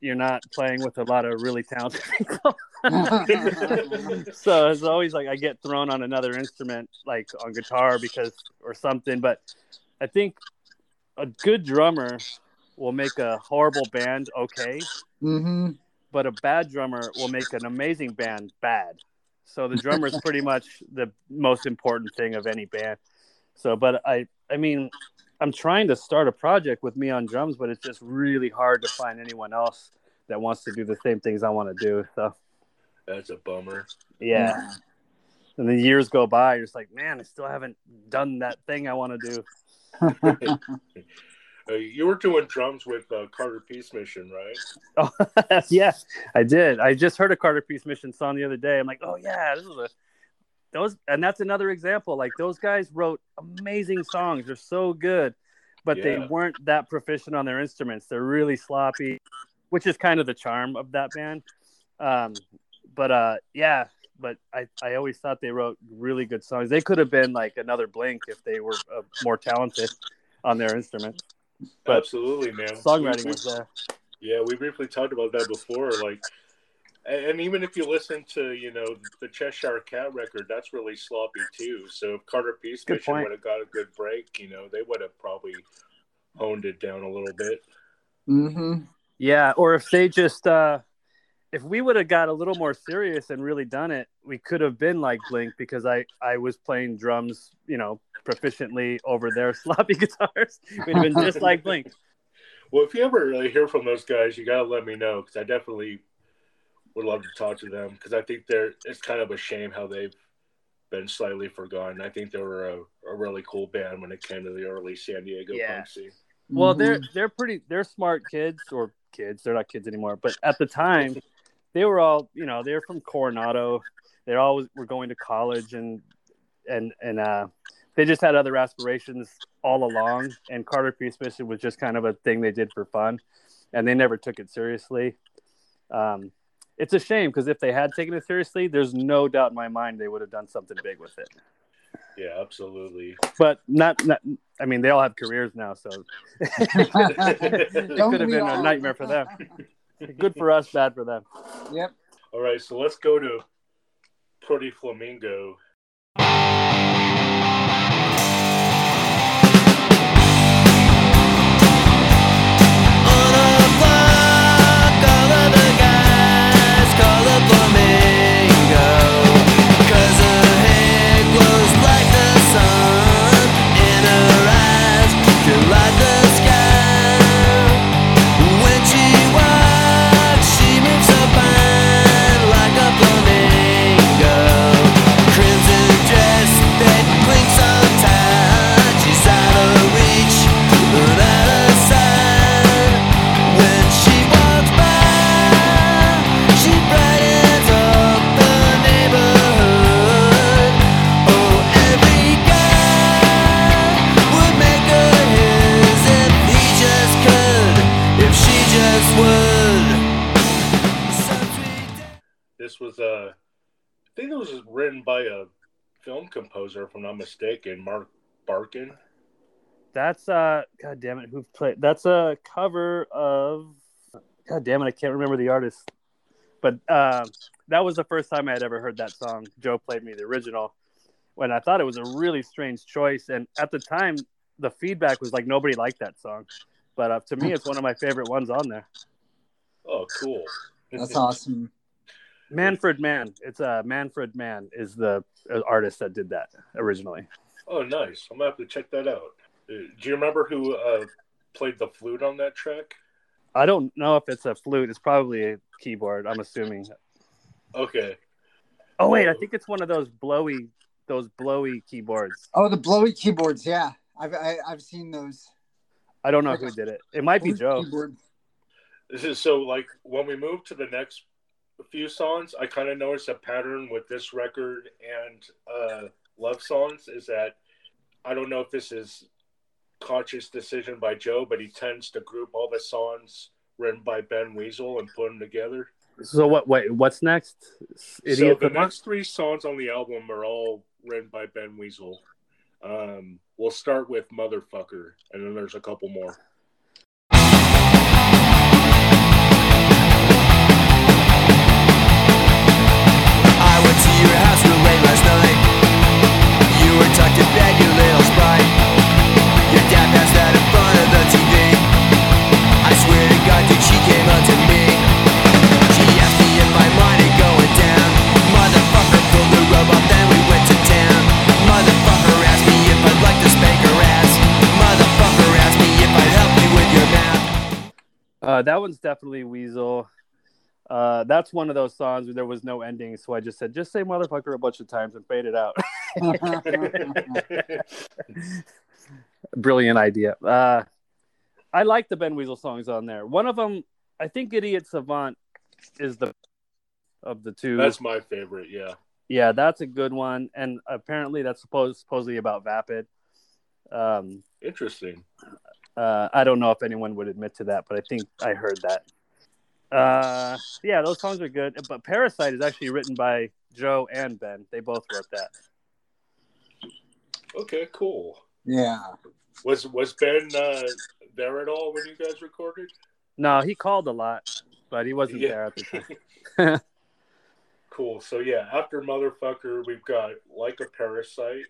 you're not playing with a lot of really talented [LAUGHS] people. [LAUGHS] so it's always like I get thrown on another instrument, like on guitar because or something. But I think a good drummer will make a horrible band okay, hmm but a bad drummer will make an amazing band bad. So the drummer is pretty much the most important thing of any band. So, but I, I mean, I'm trying to start a project with me on drums, but it's just really hard to find anyone else that wants to do the same things I want to do. So, That's a bummer. yeah. And then years go by, you're just like, man, I still haven't done that thing I want to do. [LAUGHS] Uh, you were doing drums with uh, Carter Peace Mission, right? Oh, [LAUGHS] yeah, I did. I just heard a Carter Peace Mission song the other day. I'm like, oh yeah, this is a those, and that's another example. Like those guys wrote amazing songs. They're so good, but they weren't that proficient on their instruments. They're really sloppy, which is kind of the charm of that band. Um, but uh, yeah, but I I always thought they wrote really good songs. They could have been like another Blink if they were uh, more talented on their instruments. But Absolutely, man. songwriting was there. Yeah, we briefly talked about that before. Like, and even if you listen to, you know, the Cheshire Cat record, that's really sloppy too. So if Carter Peace would have got a good break, you know, they would have probably honed it down a little bit. hmm Yeah, or if they just uh if we would have got a little more serious and really done it, we could have been like Blink because I I was playing drums, you know, proficiently over their [LAUGHS] sloppy guitars. We'd have been just like Blink. Well, if you ever really hear from those guys, you got to let me know because I definitely would love to talk to them because I think they're, it's kind of a shame how they've been slightly forgotten. I think they were a, a really cool band when it came to the early San Diego Yeah. punk scene. Well, they're they're pretty they're smart kids or kids. They're not kids anymore, but at the time they were all, you know, they're from Coronado. They always were going to college and and and uh they just had other aspirations all along and Carter Peace Mission was just kind of a thing they did for fun and they never took it seriously. Um it's a shame because if they had taken it seriously, there's no doubt in my mind they would have done something big with it. Yeah, absolutely. But not, not I mean, they all have careers now, so [LAUGHS] it could have been all? a nightmare for them. Good for us, bad for them. Yep. All right, so let's go to Pretty Flamingo. This was uh, I think it was written by a film composer, if I'm not mistaken, Mark Barkan. That's uh, god damn it, who played? That's a cover of. God damn it, I can't remember the artist. But um, that was the first time I had ever heard that song. Joe played me the original, when I thought it was a really strange choice. And at the time, the feedback was like nobody liked that song. But uh, to me, it's one of my favorite ones on there. Oh, cool. That's awesome. Manfred Mann. It's uh, Manfred Mann is the uh, artist that did that originally. Oh, nice. I'm gonna have to check that out. Uh, Do you remember who uh, played the flute on that track? I don't know if it's a flute. It's probably a keyboard. I'm assuming. Okay. Oh wait, I think it's one of those blowy, those blowy keyboards. Oh, the blowy keyboards. Yeah, I've I, I've seen those. I don't know who did it. It might be Joe. keyboard. This is so like when we move to the next few songs, I kind of noticed a pattern with this record and uh, love songs is that I don't know if this is conscious decision by Joe, but he tends to group all the songs written by Ben Weasel and put them together. So what? Wait, what's next? so Idiot the Savant? next three songs on the album are all written by Ben Weasel. Um, we'll start with Motherfucker, and then there's a couple more. Uh, that one's definitely Weasel. Uh, that's one of those songs where there was no ending, so I just said, just say motherfucker a bunch of times and fade it out. [LAUGHS] Brilliant idea. Uh, I like the Ben Weasel songs on there. One of them, I think Idiot Savant is the of the two. That's my favorite. Yeah. Yeah, that's a good one. And apparently that's supposed supposedly about Vapid. Um, Interesting. uh, I don't know if anyone would admit to that, but I think I heard that. Uh, yeah, those songs are good. But Parasite is actually written by Joe and Ben. They both wrote that. Okay, cool. Yeah. Was was Ben uh, there at all when you guys recorded? No, he called a lot, but he wasn't Yeah. there at the time. [LAUGHS] [LAUGHS] Cool. So yeah, after motherfucker, we've got like a parasite.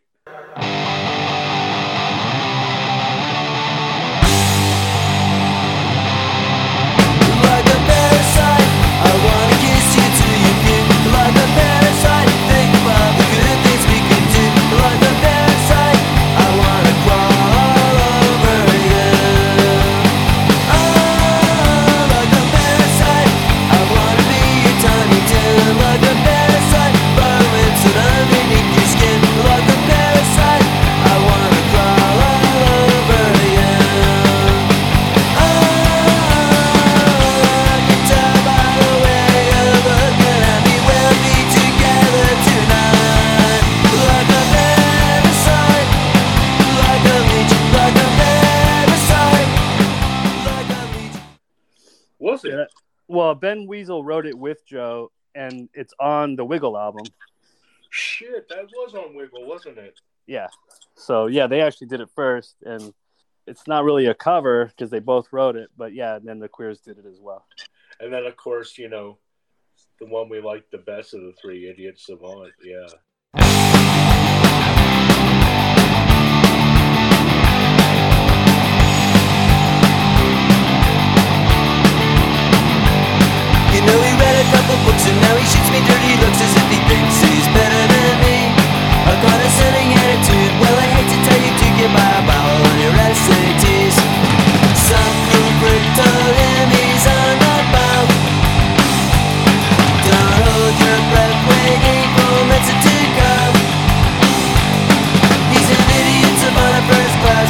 Well, Ben Weasel wrote it with Joe, and it's on the Wiggle album. Shit, that was on Wiggle, wasn't it? Yeah. So yeah, they actually did it first, and it's not really a cover because they both wrote it, but yeah, and then the Queers did it as well. And then of course, you know, the one we liked the best of the three, Idiot Savant. Yeah. You know he read a couple books and now he shoots me dirty looks as if he thinks he's better than me. A condescending attitude, well I hate to tell you to get by a bowel on your SATs. Some he's on the. Don't hold your breath waiting for to. He's an idiot savant, a first class.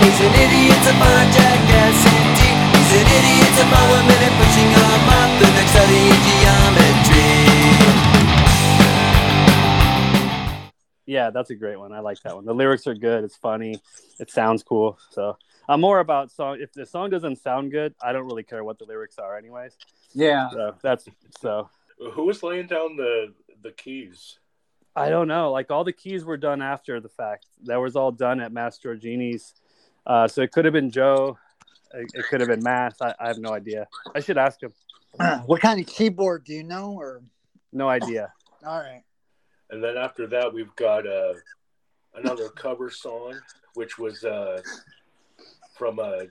He's an idiot savant, jackass. He's an idiot one minute pushing a mop, the next studying geometry. Yeah, that's a great one. I like that one. The lyrics are good. It's funny. It sounds cool. So I'm more about song. If the song doesn't sound good, I don't really care what the lyrics are, anyways. Yeah. So that's so. Who was laying down the the keys? I don't know. Like all the keys were done after the fact. That was all done at Mass Giorgini's. Uh, so it could have been Joe. It, it could have been Mass. I, I have no idea. I should ask him. [CLEARS THROAT] what kind of keyboard do you know? Or No idea. [LAUGHS] all right. And then after that, we've got uh, another cover song, which was uh, from uh,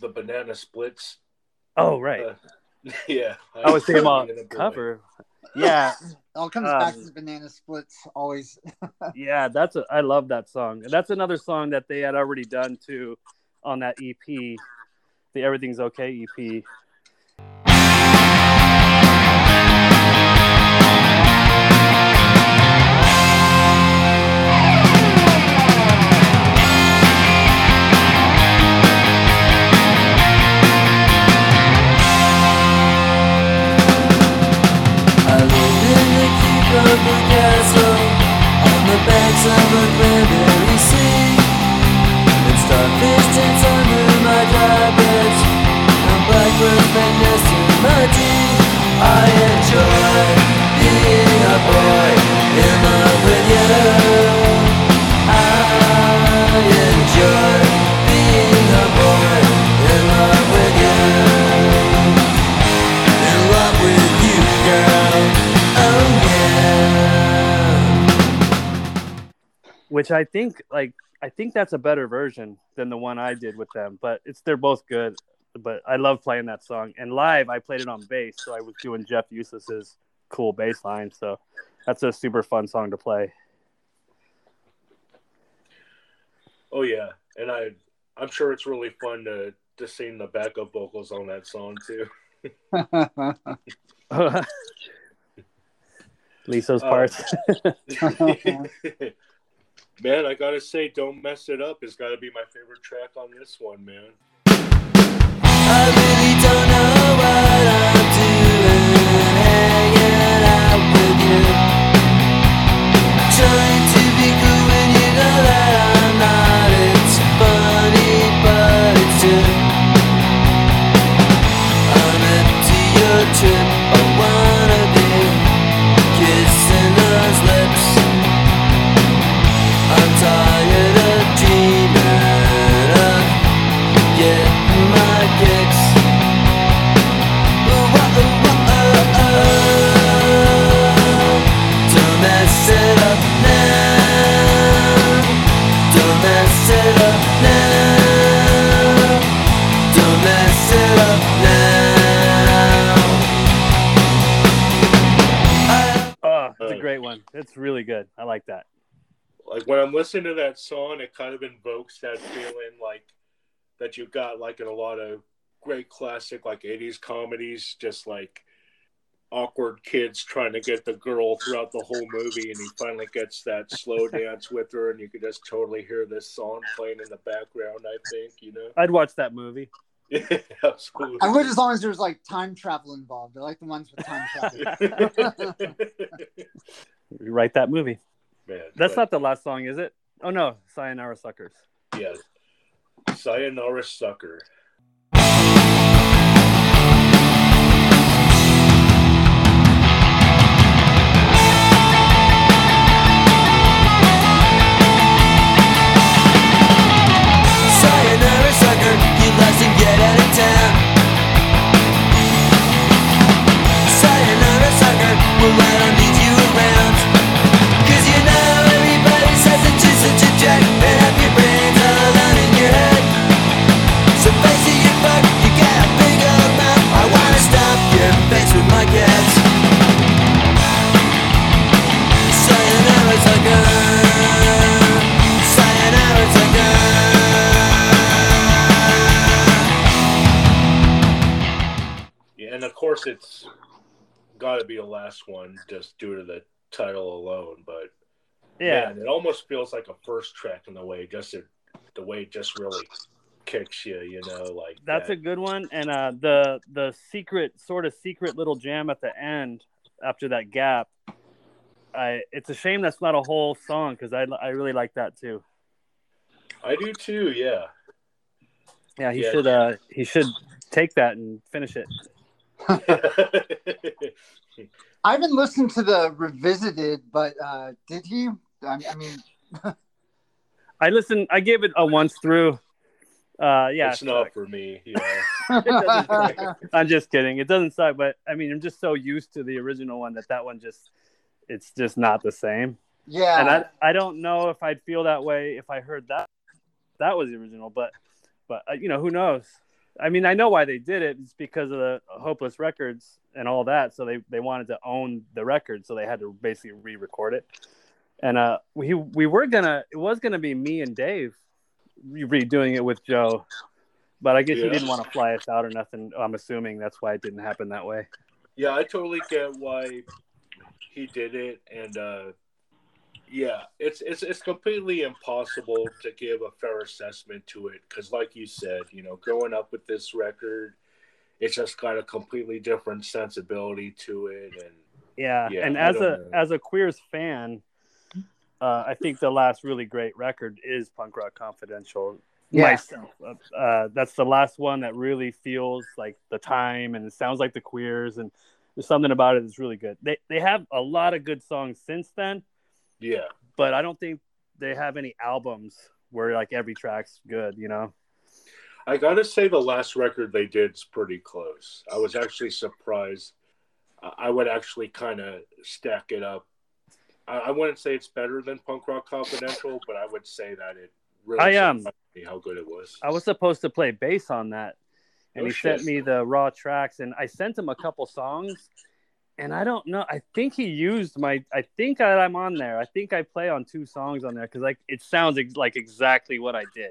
the Banana Splits. Oh right. Uh, [LAUGHS] yeah, I was thinking about In a cover. [LAUGHS] Yeah, All comes back Um, to the banana splits always. yeah. That's a. I love that song. That's another song that they had already done too, on that EP, the Everything's Okay EP. On the banks of a sea. And starfish under my and in my. I enjoy being a boy in love with you. Which I think like I think that's a better version than the one I did with them. But it's they're both good. But I love playing that song. And live, I played it on bass, so I was doing Jeff Eustace's cool bass line. So that's a super fun song to play. Oh yeah, and I I'm sure it's really fun to to sing the backup vocals on that song too. [LAUGHS] [LAUGHS] Lisa's Uh, parts. [LAUGHS] man, I gotta say, "Don't Mess It Up" It's got to be my favorite track on this one, man. It's really good. I like that. Like when I'm listening to that song, it kind of invokes that feeling like that you got like in a lot of great classic like 80s comedies, just like awkward kids trying to get the girl throughout the whole movie, and he finally gets that slow [LAUGHS] dance with her, and you can just totally hear this song playing in the background. I think you know. I'd watch that movie. [LAUGHS] Absolutely. I would as long as there's like time travel involved. I like the ones with time travel. [LAUGHS] [LAUGHS] Write that movie. Man, That's but- not the last song, is it? Oh no, Sayonara Suckers. Yeah. Sayonara Sucker. Course it's got to be the last one just due to the title alone. But Yeah. man, it almost feels like a first track in the way, just it, the way it just really kicks you. You know, like That's that. a good one. And uh, the the secret sort of secret little jam at the end after that gap. I it's a shame that's not a whole song because I I really like that too. I do too. Yeah. Yeah, he Yeah. should uh he should take that and finish it. [LAUGHS] I haven't listened to the revisited, but uh, did he? I, I mean, [LAUGHS] I listened. I gave it a once through. Uh, yeah, it's not for me. Yeah. [LAUGHS] It doesn't suck. I'm just kidding. It doesn't suck, but I mean, I'm just so used to the original one that that one just it's just not the same. yeah. And I I don't know if I'd feel that way if I heard that that was the original, but but uh, you know who knows. I mean, I know why they did it. It's because of the Hopeless Records and all that. So they, they wanted to own the record, so they had to basically re-record it. And uh, we we were gonna it was gonna be me and Dave re- redoing it with Joe, but I guess he didn't want to fly us out or nothing. I'm assuming that's why it didn't happen that way. Yeah, I totally get why he did it, and uh, yeah, it's it's it's completely impossible to give a fair assessment to it because, like you said, you know, growing up with this record, it's just got a completely different sensibility to it, and Yeah, Yeah, and I as a know. as a queers fan, uh, I think the last really great record is Punk Rock Confidential. Yeah. Myself, uh, uh, that's the last one that really feels like the time, and it sounds like the queers, and there's something about it that's really good. They they have a lot of good songs since then, yeah, but I don't think they have any albums where like every track's good. You know? I gotta say the last record they did is pretty close. I was actually surprised. I would actually kind of stack it up. I, wouldn't say it's better than Punk Rock Confidential, but I would say that it really I, um, surprised me how good it was. I was supposed to play bass on that, and Oh, he shit. sent me the raw tracks, and I sent him a couple songs, and I don't know. I think he used my. I think that I'm on there. I think I play on two songs on there because like it sounds ex- like exactly what I did,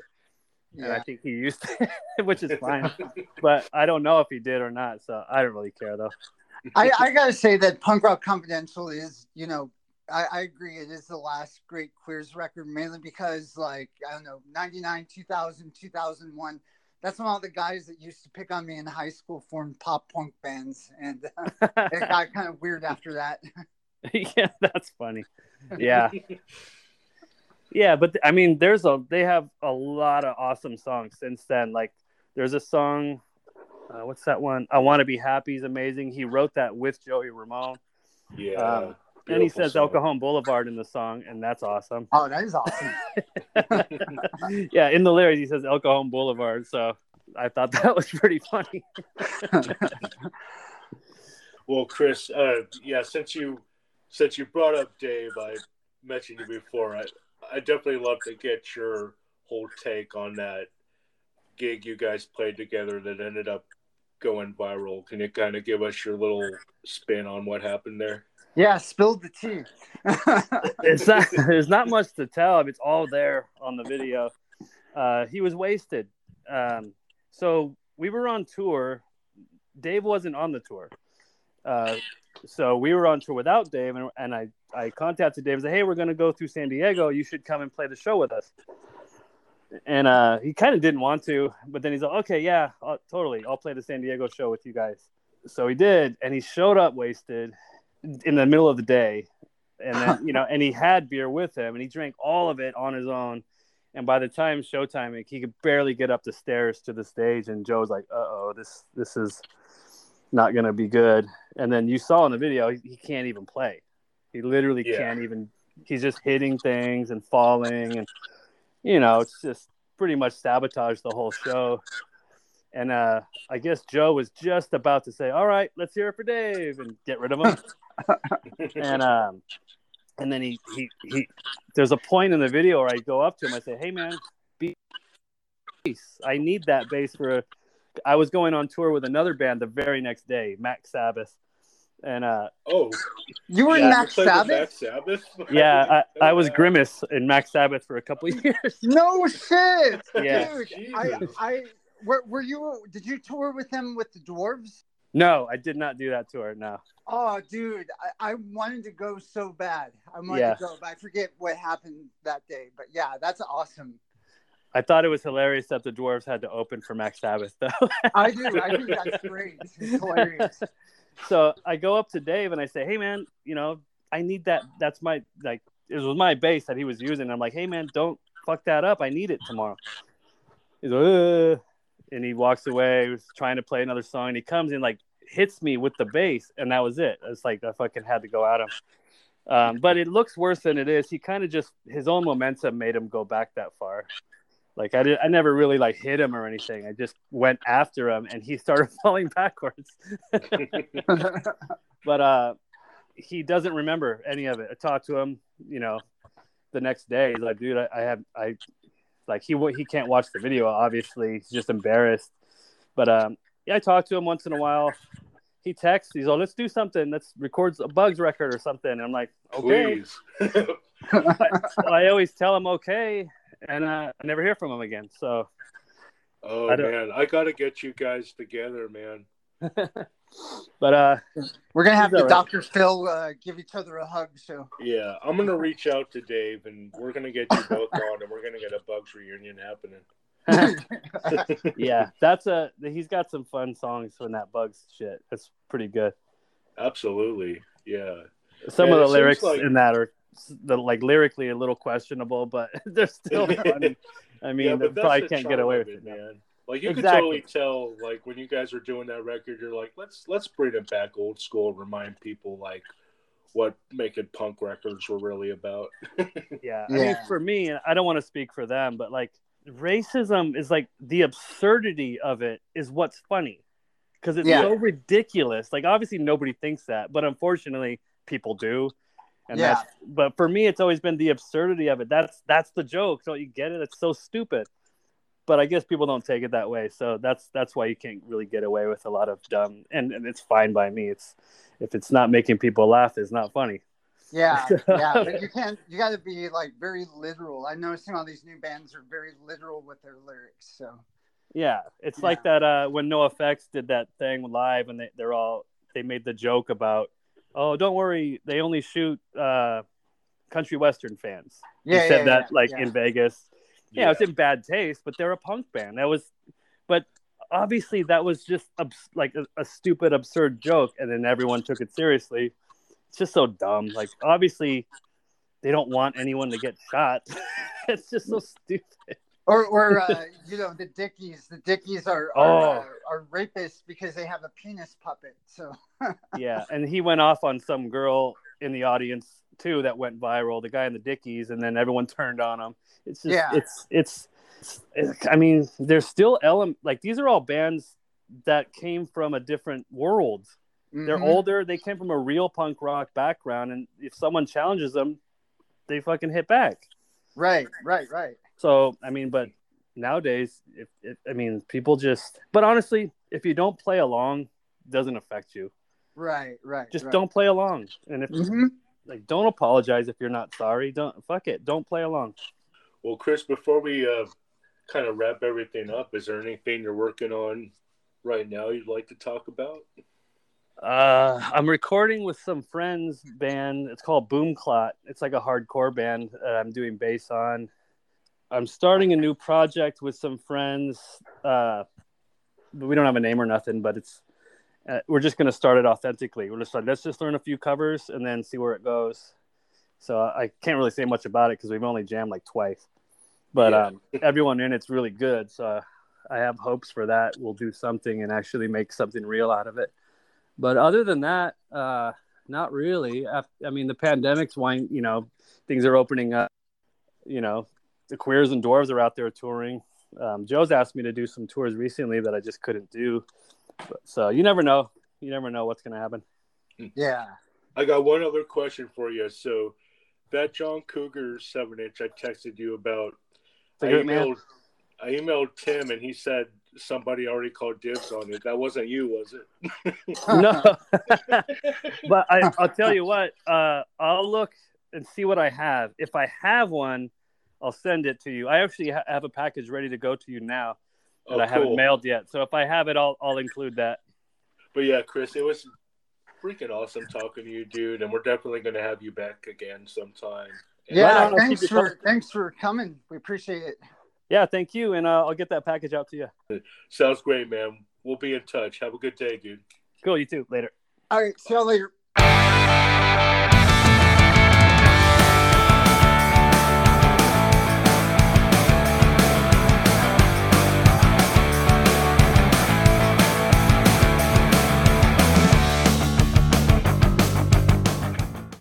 and I think he used it, [LAUGHS] which is fine. [LAUGHS] but I don't know if he did or not, so I don't really care though. I, I gotta say that Punk Rock Confidential is, you know, I, I agree. It is the last great queers record, mainly because, like, I don't know, 99, 2000, 2001. That's when all the guys that used to pick on me in high school formed pop punk bands. And uh, [LAUGHS] it got kind of weird after that. [LAUGHS] yeah, that's funny. Yeah. [LAUGHS] Yeah, but I mean, there's a they have a lot of awesome songs since then. Like, there's a song, uh, what's that one? I want to be happy is amazing. He wrote that with Joey Ramone, Yeah. um, and he says song. El Cajon Boulevard in the song, and that's awesome. Oh, that is awesome. [LAUGHS] yeah, in the lyrics he says El Cajon Boulevard, so I thought that was pretty funny. [LAUGHS] Well, Chris, uh, yeah, since you since you brought up Dave, I mentioned you before. I I definitely love to get your whole take on that gig you guys played together that ended up going viral. Can you kind of give us your little spin on what happened there? Yeah, spilled the tea. [LAUGHS] it's not there's not much to tell. It's all there on the video. Uh, he was wasted. Um, so we were on tour. Dave wasn't on the tour. Uh, so we were on tour without Dave, and, and I, I contacted Dave and said, "Hey, we're going to go through San Diego. You should come and play the show with us." And uh, he kind of didn't want to, but then he's like, "Okay, yeah, I'll, totally. I'll play the San Diego show with you guys." So he did, and he showed up wasted in the middle of the day, and then [LAUGHS] you know, and he had beer with him, and he drank all of it on his own. And by the time showtime, he could barely get up the stairs to the stage, and Joe's like, "Uh oh, this this is not gonna be good." And then you saw in the video, he, he can't even play. He literally Yeah. can't even. He's just hitting things and falling, and you know, it's just pretty much sabotaged the whole show. And uh, I guess Joe was just about to say, "All right, let's hear it for Dave," and get rid of him. [LAUGHS] and um, and then he, he he there's a point in the video where I go up to him, I say, "Hey man, bass. I need that bass for." A... I was going on tour with another band the very next day, Mac Sabbath, and uh, Oh, You were yeah, Mac Sabbath? Mac Sabbath? yeah, I, I was. Grimace in Mac Sabbath for a couple of [LAUGHS] years. No shit. Yeah. Dude, I, I, were, were you, did you tour with them with the dwarves? No, I did not do that to her. No. Oh, dude, I, I wanted to go so bad. I wanted Yeah. to go, but I forget what happened that day. But yeah, that's awesome. I thought it was hilarious that the dwarves had to open for Mac Sabbath, though. I do. I think that's [LAUGHS] great. It's hilarious. so I go up to Dave and I say, "Hey, man, you know, I need that. That's my like. It was my bass that he was using. I'm like, hey, man, don't fuck that up. I need it tomorrow." He's like, "Ugh," and he walks away. He was trying to play another song. And he comes in like hits me with the base, and that was it. It's like I fucking had to go at him. Um, but it looks worse than it is. He kind of just his own momentum made him go back that far. Like I did, I never really like hit him or anything. I just went after him, and he [LAUGHS] started falling backwards. [LAUGHS] but uh, he doesn't remember any of it. I talked to him, you know, the next day. He's like, dude, I, I have, I like he he can't watch the video. Obviously, he's just embarrassed. But um, yeah, I talk to him once in a while. He texts. He's like, let's do something. Let's record a Bugs record or something. And I'm like, okay. Please. So [LAUGHS] I always tell him okay, and uh, I never hear from him again. So Oh I man, I gotta get you guys together, man. [LAUGHS] but uh, We're gonna have the all right. Dr. Phil uh, give each other a hug. So Yeah, I'm gonna reach out to Dave, and we're gonna get you both on, and we're gonna get a Bugs reunion happening. [LAUGHS] yeah, that's a he's got some fun songs in that Bugs shit. That's pretty good. Absolutely, yeah. Some Man, of the lyrics like- in that are the like lyrically a little questionable, but [LAUGHS] they're still [LAUGHS] funny. I mean, yeah, they probably the can't get away with it, it, man. Like you Exactly. can totally tell, like when you guys are doing that record, you're like, let's let's bring it back old school, remind people like what making punk records were really about. Yeah. I mean, Yeah. for me, I don't want to speak for them, but like racism is like the absurdity of it is what's funny because it's Yeah. so ridiculous. Like, obviously, nobody thinks that, but unfortunately, people do. And Yeah. that's, but for me, it's always been the absurdity of it. That's that's the joke. Don't you get it? It's so stupid. But I guess people don't take it that way, so that's that's why you can't really get away with a lot of dumb. And, and it's fine by me. It's if it's not making people laugh, it's not funny. Yeah, yeah, but you [LAUGHS] can't. You got to be like very literal. I'm noticing all these new bands are very literal with their lyrics. So Yeah, it's like that uh, when NOFX did that thing live, and they, they're all they made the joke about, oh, don't worry, they only shoot uh, country western fans. Yeah, he said yeah, that yeah, like yeah. in Vegas. Yeah, it's in bad taste, but they're a punk band. That was, but obviously that was just like a, a stupid, absurd joke, and then everyone took it seriously. It's just so dumb. Like obviously, they don't want anyone to get shot. [LAUGHS] it's just so stupid. or or uh, you know the Dickies. The Dickies are are, Oh. uh, are rapists because they have a penis puppet. So [LAUGHS] yeah, and he went off on some girl in the audience too that went viral. The guy in the Dickies, and then everyone turned on him. It's just, Yeah. it's, it's, it's. I mean, there's still element like these are all bands that came from a different world. They're Mhm. older. They came from a real punk rock background, and if someone challenges them, they fucking hit back. right, right, right. So I mean, but nowadays, if, if I mean, people just. But honestly, if you don't play along, it doesn't affect you. Right, right. Just right. don't play along, and if Mhm. like don't apologize if you're not sorry. Don't fuck it. Don't play along. Well, Chris, before we uh, kind of wrap everything up, is there anything you're working on right now you'd like to talk about? Uh, I'm recording with some friends band. It's called Boom Clot. It's like a hardcore band that I'm doing bass on. I'm starting a new project with some friends. Uh, but we don't have a name or nothing, but it's uh, we're just gonna start it authentically. We're just like let's just learn a few covers and then see where it goes. So I can't really say much about it because we've only jammed like twice, but Yeah. um, everyone in it's really good. So I have hopes for that. We'll do something and actually make something real out of it. But other than that, uh, not really. Af- I mean, the pandemic's wine. You know, things are opening up. You know, the queers and dwarves are out there touring. Um, Joe's asked me to do some tours recently that I just couldn't do. But, so you never know. You never know what's going to happen. Yeah. I got one other question for you. So, that Jon Cougar seven inch I texted you about, I Figure man. emailed, I emailed Tim and he said somebody already called dibs on it. That wasn't you, was it? [LAUGHS] no, [LAUGHS] but I, I'll tell you what. Uh, I'll look and see what I have. If I have one, I'll send it to you. I actually ha- have a package ready to go to you now that Oh, I haven't mailed yet. So if I have it, I'll I'll include that. But yeah, Chris, it was freaking awesome talking to you, dude, and we're definitely going to have you back again sometime. And- Yeah, on, thanks for thanks for coming. We appreciate it. Yeah, thank you, and uh, I'll get that package out to you. Sounds great, man. We'll be in touch. Have a good day, dude. Cool, you too. Later. All right, see y'all later.